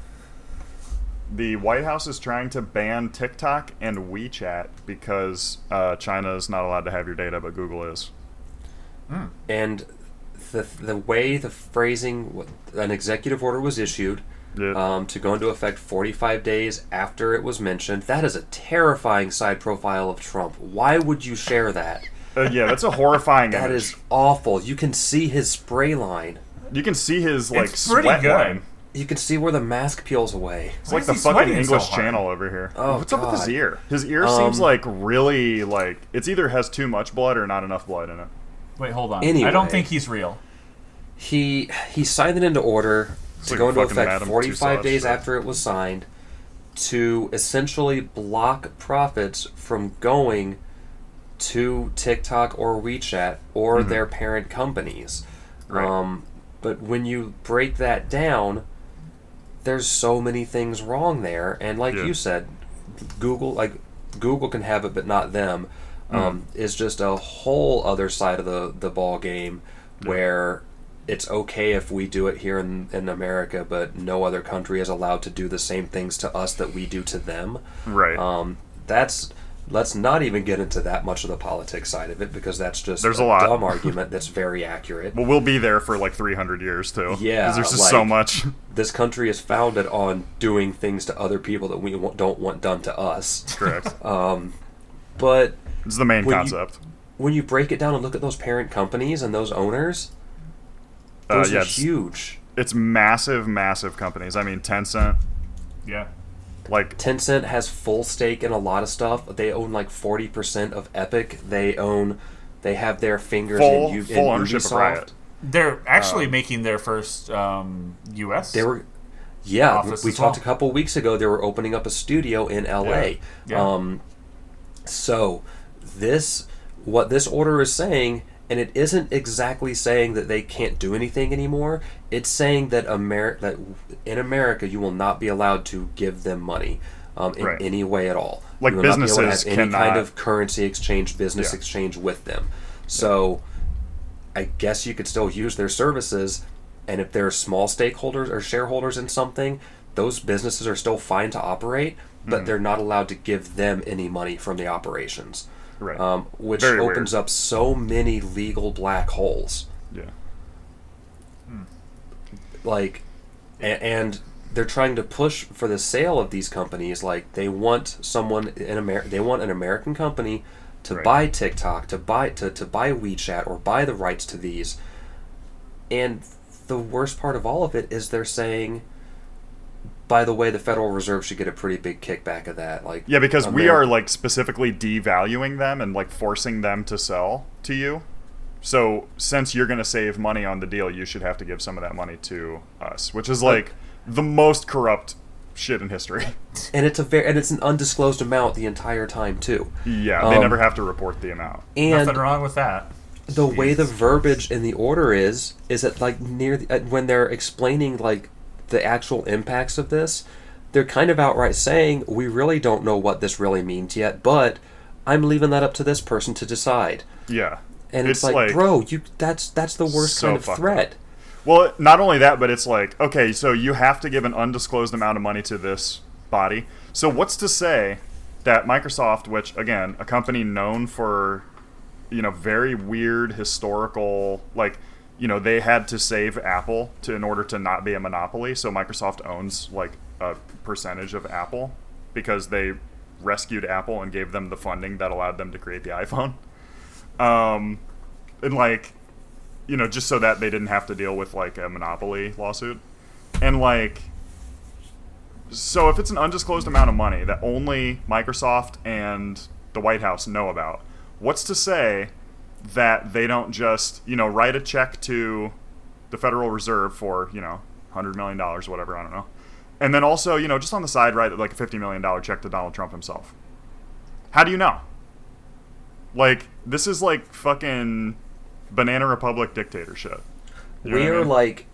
Speaker 2: the White House is trying to ban TikTok and WeChat because uh, China is not allowed to have your data, but Google is.
Speaker 3: and the the way the phrasing, an executive order was issued
Speaker 2: Yeah.
Speaker 3: um, to go into effect 45 days after it was mentioned. That is a terrifying side profile of Trump. Why would you share that?
Speaker 2: Uh, yeah, that's a horrifying
Speaker 3: That
Speaker 2: image.
Speaker 3: is awful. You can see his spray line.
Speaker 2: You can see his like
Speaker 1: It's pretty
Speaker 2: sweat
Speaker 1: good.
Speaker 2: line.
Speaker 3: You can see where the mask peels away.
Speaker 2: It's like the fucking
Speaker 1: sweating so
Speaker 2: English? Channel over here.
Speaker 3: Oh,
Speaker 2: What's up with his ear? His ear
Speaker 3: Um,
Speaker 2: seems like really like it's either has too much blood or not enough blood in it.
Speaker 1: Wait, hold on.
Speaker 3: Anyway, I
Speaker 1: don't think he's real.
Speaker 3: He he signed it into order to
Speaker 2: like
Speaker 3: go into effect
Speaker 2: Madame
Speaker 3: 45
Speaker 2: Tussauds
Speaker 3: days
Speaker 2: shirt.
Speaker 3: after it was signed to essentially block profits from going to TikTok or WeChat or their parent companies.
Speaker 2: Mm-hmm. Right.
Speaker 3: Um, but when you break that down, there's so many things wrong there, and like
Speaker 2: Yeah.
Speaker 3: you said, Google like Google can have it, but not them. Um, is just a whole other side of the the ball game where it's okay if we do it here in, in America, but no other country is allowed to do the same things to us that we do to them.
Speaker 2: Right.
Speaker 3: Um, that's let's not even get into that much of the politics side of it because that's just
Speaker 2: There's a lot.
Speaker 3: dumb argument that's very accurate.
Speaker 2: well, we'll be there for like 300 years too.
Speaker 3: Yeah,
Speaker 2: there's just so much.
Speaker 3: This country is founded on doing things to other people that we don't want done to us.
Speaker 2: Correct.
Speaker 3: But
Speaker 2: it's the main
Speaker 3: when you-
Speaker 2: concept.
Speaker 3: when you break it down and look at those parent companies and those owners,
Speaker 2: Uh,
Speaker 3: those
Speaker 2: yeah,
Speaker 3: are
Speaker 2: it's,
Speaker 3: huge.
Speaker 2: it's massive, massive companies. I mean, Tencent,
Speaker 1: Yeah.
Speaker 2: Like
Speaker 3: Tencent has full stake in a lot of stuff. They own like forty percent of Epic. They own, they have their fingers
Speaker 2: full
Speaker 3: in, U-
Speaker 2: full
Speaker 3: in
Speaker 2: ownership
Speaker 3: Ubisoft.
Speaker 2: of Riot.
Speaker 1: They're actually making their first um, U.S.
Speaker 3: They were, yeah.
Speaker 1: Office
Speaker 3: we
Speaker 1: as
Speaker 3: talked
Speaker 1: well.
Speaker 3: a couple weeks ago. They were opening up a studio in L.A.
Speaker 1: Yeah.
Speaker 3: Um, so this, what this order is saying, and it isn't exactly saying that they can't do anything anymore. It's saying that Amer- that in America you will not be allowed to give them money. um, in
Speaker 2: Right.
Speaker 3: any way at all.
Speaker 2: Like
Speaker 3: you will not be able to
Speaker 2: businesses
Speaker 3: have any kind of currency exchange, business
Speaker 2: Yeah.
Speaker 3: exchange with them. So, I guess you could still use their services, and if there are small stakeholders or shareholders in something, those businesses are still fine to operate, but
Speaker 2: Mm-hmm.
Speaker 3: they're not allowed to give them any money from the operations.
Speaker 2: Right.
Speaker 3: Um, which
Speaker 2: Very weird.
Speaker 3: opens up so many legal black holes.
Speaker 2: yeah.
Speaker 3: like a- and they're trying to push for the sale of these companies like they want someone in America they want an American company to
Speaker 2: Right.
Speaker 3: buy TikTok to buy to, to buy WeChat or buy the rights to these and the worst part of all of it is they're saying by the way the Federal Reserve should get a pretty big kickback of that like
Speaker 2: Yeah, because we
Speaker 3: Ameri-
Speaker 2: are like specifically devaluing them and like forcing them to sell to you. So since you're going to save money on the deal, you should have to give some of that money to us, which is like the most corrupt shit in history.
Speaker 3: and it's a very and it's an undisclosed amount the entire time too
Speaker 2: yeah, they
Speaker 3: Um,
Speaker 2: never have to report the amount.
Speaker 3: and
Speaker 1: Nothing wrong with that.
Speaker 3: the way the verbiage in the order is is that like near the, uh, when they're explaining like the actual impacts of this they're kind of outright saying we really don't know what this really means yet but i'm leaving that up to this person to decide
Speaker 2: Yeah.
Speaker 3: and it's, like, bro you that's that's the worst
Speaker 2: So
Speaker 3: kind of threat
Speaker 2: Well, not only that, but it's like, okay, so you have to give an undisclosed amount of money to this body. So what's to say that Microsoft, which again, a company known for, you know, very weird historical, like, you know, they had to save Apple to in order to not be a monopoly. So Microsoft owns like a percentage of Apple because they rescued Apple and gave them the funding that allowed them to create the iPhone. Um, and like you know, just so that they didn't have to deal with like a monopoly lawsuit. And like so if it's an undisclosed amount of money that only Microsoft and the White House know about, what's to say that they don't just, you know, write a check to the Federal Reserve for, you know, 100 million dollars whatever, I don't know. And then also, you know, just on the side write like a 50 million dollar check to Donald Trump himself. How do you know? Like this is like fucking Banana Republic dictatorship. You know
Speaker 3: we
Speaker 2: what I
Speaker 3: are
Speaker 2: mean?
Speaker 3: like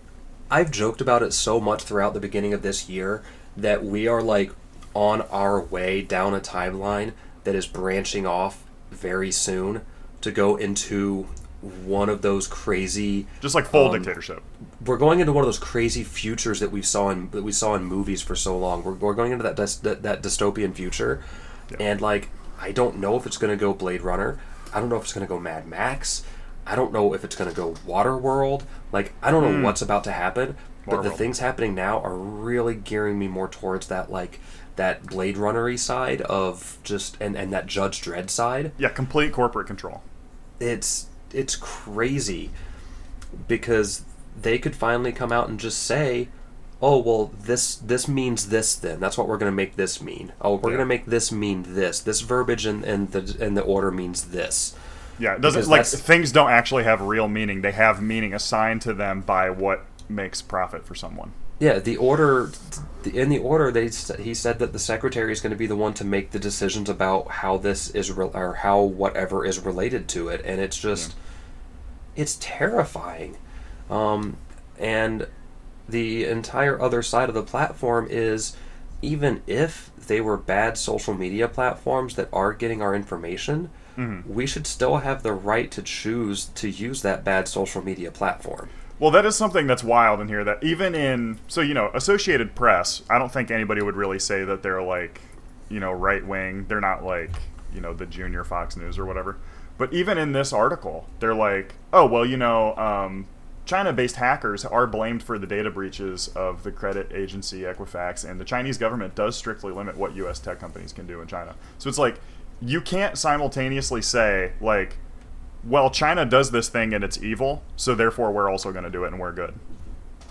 Speaker 3: i've joked about it so much throughout the beginning of this year that we are like on our way down a timeline that is branching off very soon to go into one of those crazy
Speaker 2: just like full
Speaker 3: um,
Speaker 2: dictatorship.
Speaker 3: we're going into one of those crazy futures that we saw in that we saw in movies for so long. We're, we're going into that that, that dystopian future, and like I don't know if it's going to go Blade Runner. I don't know if it's going to go Mad Max. I don't know if it's going to go Waterworld. Like I don't know what's about to happen. But the things happening now are really gearing me more towards that like that Blade Runnery side of just and and that Judge Dredd side
Speaker 2: Yeah, complete corporate control.
Speaker 3: it's it's crazy because they could finally come out and just say oh well this this means this then that's what we're going to make this mean oh we're
Speaker 2: Yeah.
Speaker 3: going to make this mean this this verbiage and and the and the order means this
Speaker 2: Yeah, it doesn't
Speaker 3: Because
Speaker 2: like things don't actually have real meaning. They have meaning assigned to them by what makes profit for someone.
Speaker 3: Yeah the order in the order they he said that the secretary is going to be the one to make the decisions about how this is re- or how whatever is related to it and it's just it's terrifying. Um, and the entire other side of the platform is even if they were bad social media platforms that are getting our information we should still have the right to choose to use that bad social media platform
Speaker 2: Well, that is something that's wild in here. That even in so you know Associated Press, I don't think anybody would really say that they're like you know right wing. They're not like you know the junior Fox News or whatever. But even in this article, they're like, oh well, you know, um, China-based hackers are blamed for the data breaches of the credit agency Equifax, and the Chinese government does strictly limit what U.S. tech companies can do in China. So it's like you can't simultaneously say like well, China does this thing and it's evil, so therefore we're also going to do it and we're good.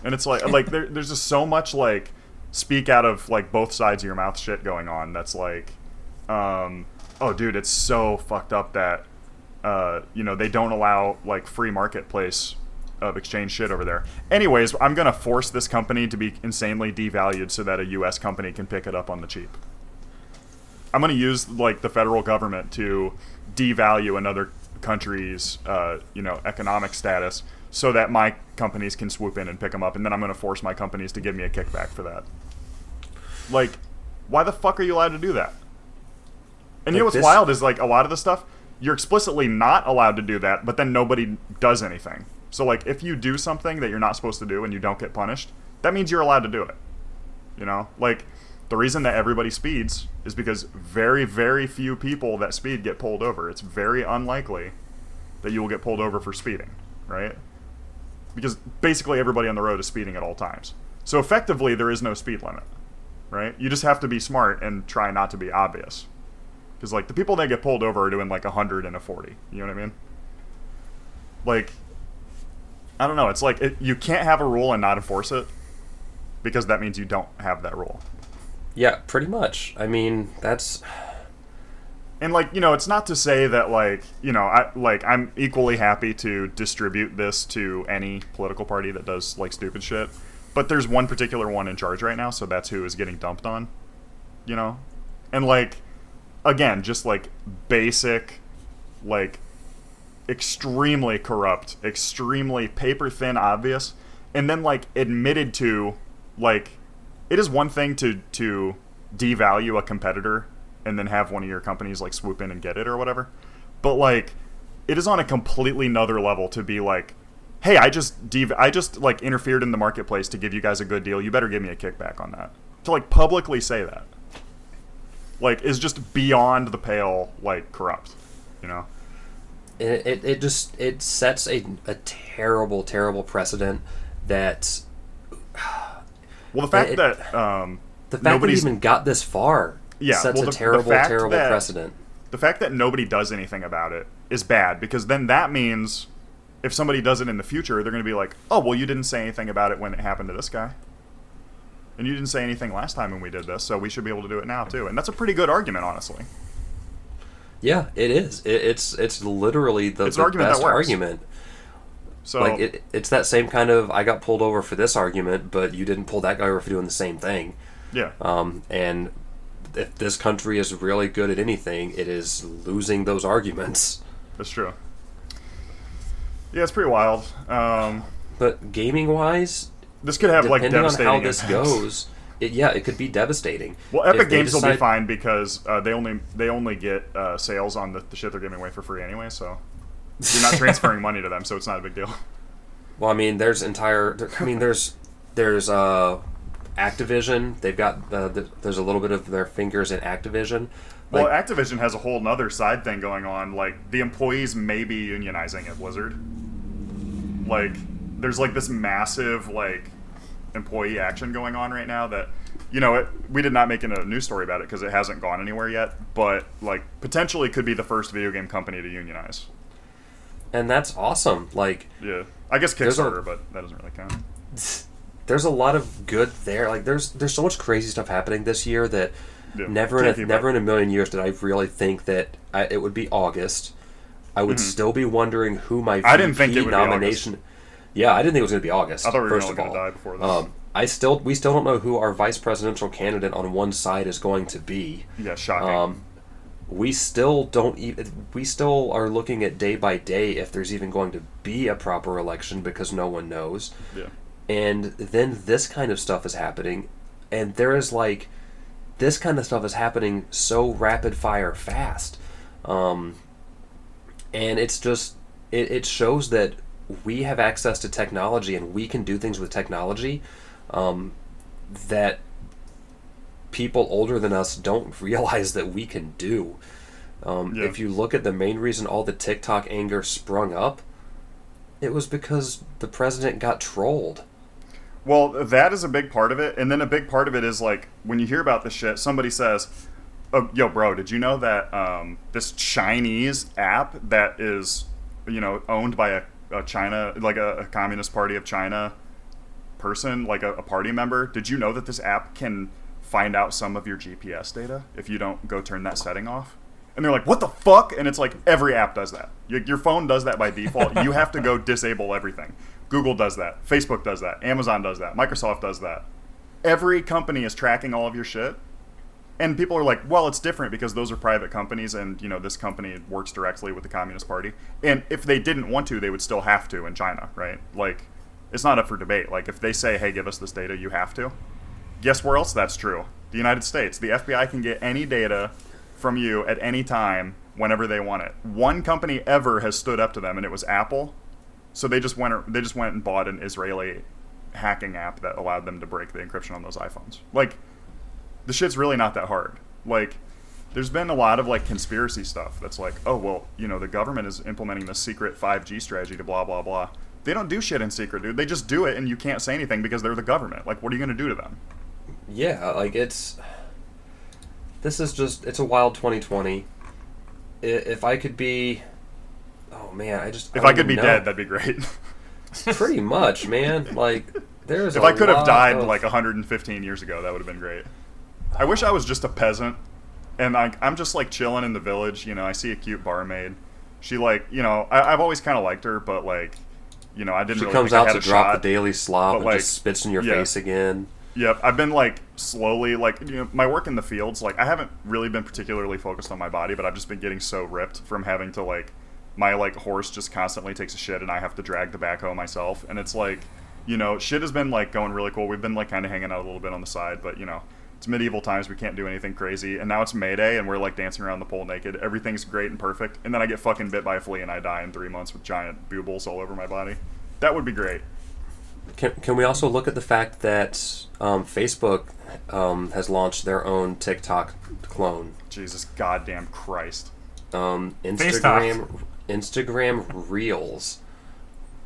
Speaker 2: And it's like like there, there's just so much like speak out of like both sides of your mouth shit going on. That's like, um, oh dude, it's so fucked up that uh, you know they don't allow like free marketplace of exchange shit over there. Anyways, I'm gonna force this company to be insanely devalued so that a U.S. company can pick it up on the cheap. I'm going to use like the federal government to devalue another country's uh, you know economic status so that my companies can swoop in and pick them up, and then I'm going to force my companies to give me a kickback for that. Like, Why the fuck are you allowed to do that? And you know what's
Speaker 3: this-
Speaker 2: wild is like a lot of the stuff you're explicitly not allowed to do that, but then nobody does anything. So like if you do something that you're not supposed to do and you don't get punished, that means you're allowed to do it. You know, like the reason that everybody speeds is because very very few people that speed get pulled over. It's very unlikely that you will get pulled over for speeding, right? Because basically everybody on the road is speeding at all times. So effectively there is no speed limit, right? You just have to be smart and try not to be obvious. Because like the people that get pulled over are doing like a hundred and a forty. You know what I mean? Like, I don't know. It's like it, you can't have a rule and not enforce it because that means you don't have that rule.
Speaker 3: Yeah, pretty much. I mean, that's
Speaker 2: And like you know, it's not to say that like you know, I like I'm equally happy to distribute this to any political party that does like stupid shit. But there's one particular one in charge right now, so that's who is getting dumped on. You know, and like again, just like basic, like extremely corrupt, extremely paper thin, obvious, and then like admitted to, like, it is one thing to to devalue a competitor and then have one of your companies like swoop in and get it or whatever, but like, it is on a completely another level to be like, hey, I just dev- I just like interfered in the marketplace to give you guys a good deal. You better give me a kickback on that. To like publicly say that, like, is just beyond the pale, like corrupt, you know.
Speaker 3: it, it, it just it sets a, a terrible terrible precedent that
Speaker 2: Well, the fact
Speaker 3: It-
Speaker 2: that um,
Speaker 3: the fact that even got this far
Speaker 2: Yeah,
Speaker 3: sets
Speaker 2: well,
Speaker 3: a
Speaker 2: the- the
Speaker 3: terrible terrible
Speaker 2: that-
Speaker 3: precedent.
Speaker 2: the fact that nobody does anything about it is bad because then that means if somebody does it in the future, they're going to be like, "Oh, well, you didn't say anything about it when it happened to this guy, and you didn't say anything last time when we did this, so we should be able to do it now too." And that's a pretty good argument, honestly.
Speaker 3: Yeah, it is. It, it's it's literally the,
Speaker 2: It's
Speaker 3: the best argument.
Speaker 2: So
Speaker 3: like it, it's that same kind of I got pulled over for this argument, but you didn't pull that guy over for doing the same thing.
Speaker 2: yeah,
Speaker 3: Um, and if this country is really good at anything, it is losing those arguments.
Speaker 2: that's true. Yeah, it's pretty wild. Um,
Speaker 3: But gaming wise,
Speaker 2: this could have like
Speaker 3: depending on
Speaker 2: devastating
Speaker 3: how this
Speaker 2: impacts.
Speaker 3: goes, it, yeah, it could be devastating.
Speaker 2: Well, Epic Games will be fine because uh, they only they only get uh, sales on the, the shit they're giving away for free anyway. So you're not transferring money to them, so it's not a big deal.
Speaker 3: Well, I mean, there's entire. I mean, there's there's uh, Activision. They've got uh, th- there's a little bit of their fingers in Activision. Like,
Speaker 2: well, Activision has a whole nother side thing going on. Like the employees may be unionizing at Blizzard. Like there's like this massive like employee action going on right now that you know it, we did not make a news story about it because it hasn't gone anywhere yet. But like potentially could be the first video game company to unionize.
Speaker 3: And that's awesome. Like,
Speaker 2: Yeah, I guess
Speaker 3: There's a-
Speaker 2: Kickstarter, but that doesn't really count.
Speaker 3: there's a lot of good there. Like, there's there's so much crazy stuff happening this year that
Speaker 2: Yeah,
Speaker 3: never in a, never in a million years did I really think that I, it would be August. I would still be wondering who my
Speaker 2: Mm-hmm. I didn't think it would be
Speaker 3: nomination. Yeah, I didn't think it was going to be August.
Speaker 2: I thought we were
Speaker 3: first
Speaker 2: all
Speaker 3: of
Speaker 2: gonna
Speaker 3: all.
Speaker 2: die before then.
Speaker 3: Um, I still we still don't know who our vice presidential candidate on one side is going to be.
Speaker 2: Yeah, shocking.
Speaker 3: Um, we still don't even. We still are looking at day by day if there's even going to be a proper election because no one knows.
Speaker 2: yeah.
Speaker 3: And then this kind of stuff is happening, and there is like, this kind of stuff is happening so rapid fire fast, um, and it's just it, it shows that we have access to technology and we can do things with technology um, that people older than us don't realize that we can do. Um,
Speaker 2: Yeah.
Speaker 3: If you look at the main reason all the TikTok anger sprung up, it was because the president got trolled.
Speaker 2: Well, that is a big part of it, and then a big part of it is like when you hear about this shit, somebody says, oh, "Yo, bro, did you know that um, this Chinese app that is, you know, owned by a, a China, like a, a Communist Party of China person, like a, a party member? Did you know that this app can find out some of your GPS data if you don't go turn that setting off?" And they're like, "What the fuck?" And it's like every app does that. Your, your phone does that by default. you have to go disable everything. Google does that. Facebook does that. Amazon does that. Microsoft does that. Every company is tracking all of your shit. And people are like, "Well, it's different because those are private companies, and you know this company works directly with the Communist Party. And if they didn't want to, they would still have to in China, right? Like, it's not up for debate. Like, if they say, "Hey, give us this data," you have to. Guess where else that's true? The United States. The FBI can get any data from you at any time whenever they want it. One company ever has stood up to them, and it was Apple. So they just went. They just went and bought an Israeli hacking app that allowed them to break the encryption on those iPhones. Like, the shit's really not that hard. Like, there's been a lot of like conspiracy stuff that's like, oh well, you know, the government is implementing this secret 5G strategy to blah blah blah. They don't do shit in secret, dude. They just do it, and you can't say anything because they're the government. Like, what are you gonna do to them?
Speaker 3: Yeah, like it's. This is just it's a wild 2020. If I could be, oh man, I just
Speaker 2: If
Speaker 3: don't
Speaker 2: I could be
Speaker 3: know.
Speaker 2: dead, that'd be great.
Speaker 3: pretty much, man. Like there's
Speaker 2: if
Speaker 3: I
Speaker 2: I could have died like 115 years ago, that would have been great. I wish I was just a peasant, and I, I'm just like chilling in the village. You know, I see a cute barmaid. She like, you know, I, I've always kind of liked her, but like, you know, I didn't.
Speaker 3: She
Speaker 2: really
Speaker 3: comes
Speaker 2: I
Speaker 3: out
Speaker 2: had
Speaker 3: to drop
Speaker 2: shot.
Speaker 3: the daily slop and
Speaker 2: like,
Speaker 3: just spits in your
Speaker 2: yeah.
Speaker 3: face again.
Speaker 2: Yep, I've been like slowly like you know my work in the fields. Like I haven't really been particularly focused on my body, but I've just been getting so ripped from having to like my like horse just constantly takes a shit and I have to drag the backhoe myself, and it's like you know shit has been like going really cool. We've been like kind of hanging out a little bit on the side, but you know it's medieval times. We can't do anything crazy, and now it's May Day and we're like dancing around the pole naked. Everything's great and perfect, and then I get fucking bit by a flea and I die in three months with giant bugles all over my body. That would be great.
Speaker 3: Can, can we also look at the fact that um, Facebook um, has launched their own TikTok clone?
Speaker 2: Jesus goddamn Christ.
Speaker 3: Um, Instagram Instagram Reels.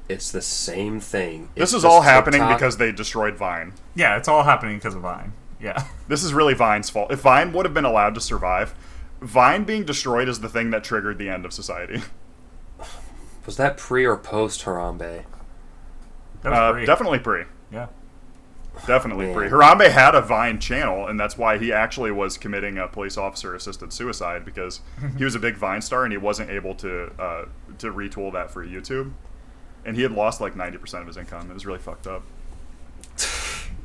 Speaker 3: It's the same thing.
Speaker 2: This is all happening
Speaker 3: TikTok-
Speaker 2: because they destroyed Vine.
Speaker 1: Yeah, it's all happening because of Vine. Yeah.
Speaker 2: This is really Vine's fault. If Vine would have been allowed to survive, Vine being destroyed is the thing that triggered the end of society.
Speaker 3: was that pre or post Harambe?
Speaker 1: That was
Speaker 2: Uh,
Speaker 1: great.
Speaker 2: definitely pre.
Speaker 1: Yeah.
Speaker 2: Definitely
Speaker 3: Man.
Speaker 2: pre. Harambe had a Vine channel, and that's why he actually was committing a police officer assisted suicide because he was a big Vine star and he wasn't able to uh, to retool that for YouTube. And he had lost like 90% of his income. It was really fucked up.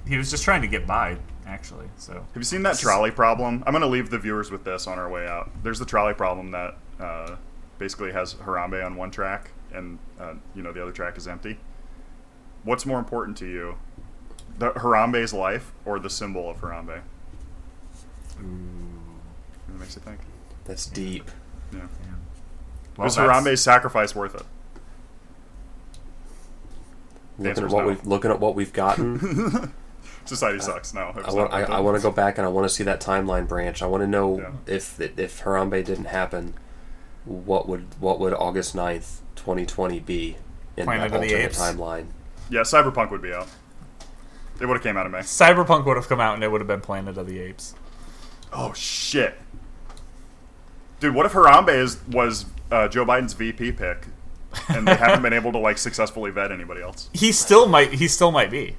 Speaker 1: He was just trying to get by, actually. So
Speaker 2: Have you seen that trolley problem? I'm going to leave the viewers with this on our way out. There's the trolley problem that uh, basically has Harambe on one track, and uh, you know the other track is empty. What's more important to you, the Harambe's life or the symbol of Harambe? It makes you think.
Speaker 3: That's deep.
Speaker 2: Yeah.
Speaker 1: well,
Speaker 2: Was
Speaker 1: that's-
Speaker 2: Harambe's sacrifice worth it?
Speaker 3: Looking at what
Speaker 2: no.
Speaker 3: we've looking at what we've gotten.
Speaker 2: Society sucks. No,
Speaker 3: I want I, I want to go back and I want to see that timeline branch. I want to know
Speaker 2: Yeah.
Speaker 3: if if Harambe didn't happen, what would what would August 9th, 2020 be in
Speaker 1: Planet
Speaker 3: that
Speaker 1: of the
Speaker 3: alternate timeline?
Speaker 2: Yeah, Cyberpunk would be out. It would have came out of May.
Speaker 1: Cyberpunk would have come out and it would have been Planet of the Apes.
Speaker 2: Oh shit, dude! What if Harambe is was uh, Joe Biden's VP pick, and they haven't been able to like successfully vet anybody else?
Speaker 1: He still might. He still might be.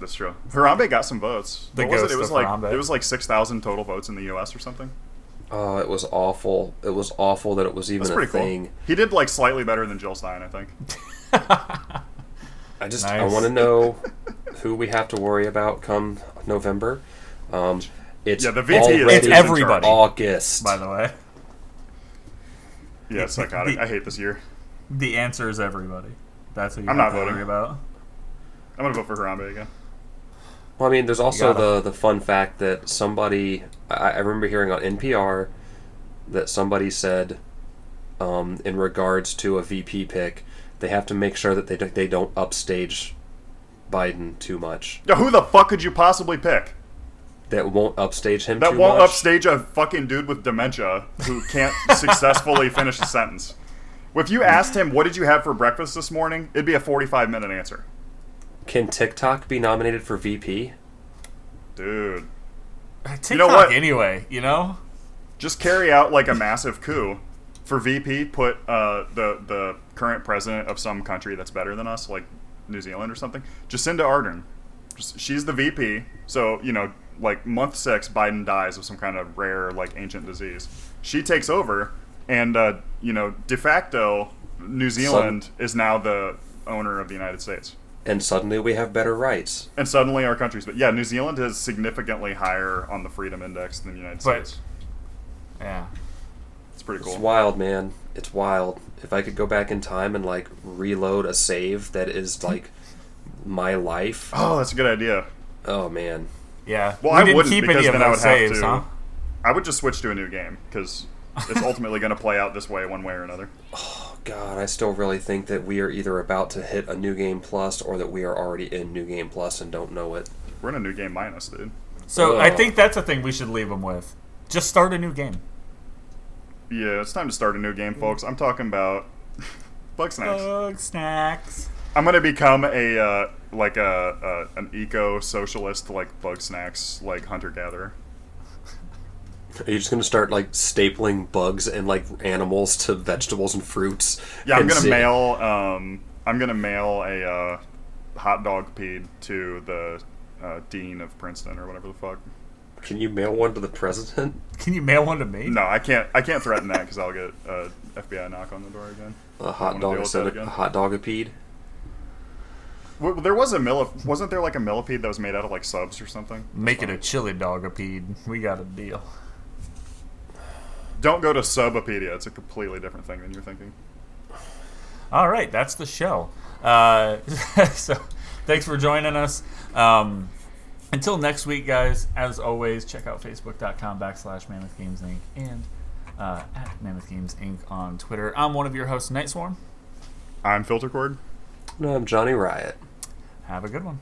Speaker 2: That's true. Harambe got some votes.
Speaker 1: The
Speaker 2: what was it?
Speaker 1: ghost
Speaker 2: It was
Speaker 1: of
Speaker 2: like
Speaker 1: Harambe.
Speaker 2: it was like six thousand total votes in the U.S. or something.
Speaker 3: Oh, it was awful. It was awful that it was even
Speaker 2: That's
Speaker 3: a
Speaker 2: pretty cool.
Speaker 3: thing.
Speaker 2: He did like slightly better than Jill Stein, I think.
Speaker 3: I just I want to know who we have to worry about come November. Um, it's
Speaker 2: Yeah, the VP is-
Speaker 3: already
Speaker 1: It's everybody.
Speaker 3: August.
Speaker 1: By the way,
Speaker 2: Yeah, it's psychotic.
Speaker 1: The-
Speaker 2: I hate this year.
Speaker 1: the answer is everybody. That's what you
Speaker 2: I'm not
Speaker 1: to
Speaker 2: voting.
Speaker 1: worry about.
Speaker 2: I'm gonna vote for Harambe again.
Speaker 3: Well, I mean, there's also the the fun fact that somebody I, I remember hearing on NPR that somebody said, um, in regards to a VP pick, they have to make sure that they do, they don't upstage Biden too much.
Speaker 2: Yeah, who the fuck could you possibly pick?
Speaker 3: That won't upstage him
Speaker 2: That
Speaker 3: too
Speaker 2: won't
Speaker 3: much.
Speaker 2: upstage a fucking dude with dementia who can't successfully finish a sentence. If you asked him, "What did you have for breakfast this morning?" it'd be a 45 minute answer.
Speaker 3: Can TikTok be nominated for VP?
Speaker 2: Dude,
Speaker 1: TikTok
Speaker 2: know what?
Speaker 1: anyway. You know.
Speaker 2: just carry out like a massive coup for VP. Put uh, the the current president of some country that's better than us, like New Zealand or something, Jacinda Ardern. Just, she's the VP. So you know, like month six, Biden dies of some kind of rare like ancient disease. She takes over, and uh, you know, de facto, New Zealand is now the owner of the United States.
Speaker 3: And suddenly we have better rights.
Speaker 2: And suddenly our countries, but yeah, New Zealand is significantly higher on the freedom index than the United
Speaker 1: But-
Speaker 2: States.
Speaker 1: Yeah.
Speaker 2: It's pretty
Speaker 3: It's wild, man. It's wild. If I could go back in time and like reload a save that is like my life.
Speaker 2: Oh, that's a good idea.
Speaker 3: Oh man.
Speaker 1: Yeah.
Speaker 2: Well,
Speaker 1: we
Speaker 2: I
Speaker 1: didn't
Speaker 2: wouldn't
Speaker 1: keep
Speaker 2: because
Speaker 1: any of
Speaker 2: then I
Speaker 1: those
Speaker 2: would have to.
Speaker 1: huh?
Speaker 2: I would just switch to a new game because it's ultimately going to play out this way one way or another.
Speaker 3: Oh god, I still really think that we are either about to hit a new game plus or that we are already in new game plus and don't know it.
Speaker 2: We're in a new game minus, dude.
Speaker 1: So I think that's a thing we should leave them with. Just start a new game.
Speaker 2: Yeah, it's time to start a new game, folks. I'm talking about Bugsnax.
Speaker 1: Bug snacks.
Speaker 2: I'm gonna become a uh, like a, a an eco socialist like Bugsnax like hunter gatherer.
Speaker 3: Are you just gonna start like stapling bugs and like animals to vegetables and fruits?
Speaker 2: Yeah, I'm
Speaker 3: and
Speaker 2: gonna
Speaker 3: see-
Speaker 2: mail. Um, I'm gonna mail a uh, hot dog peed to the uh, dean of Princeton or whatever the fuck.
Speaker 3: Can you mail one to the president?
Speaker 1: Can you mail one to me?
Speaker 2: No, I can't. I can't threaten that because I'll get a FBI knock on the door again.
Speaker 3: A hot dog
Speaker 2: deal
Speaker 3: instead of a hot dog a peed?
Speaker 2: Well, there was a millip- wasn't there like a millipede that was made out of like subs or something?
Speaker 1: Make it a chili dog dogapede. We got a deal.
Speaker 2: Don't go to Subopedia. It's a completely different thing than you're thinking.
Speaker 1: All right, that's the show. Uh, so, thanks for joining us. Um, until next week, guys. As always, check out facebook.com backslash Mammoth Games Inc. and uh, at Mammoth Games Inc. on Twitter. I'm one of your hosts, Night Swarm.
Speaker 2: I'm Filter Cord.
Speaker 3: No, I'm Johnny Riot.
Speaker 1: Have a good one.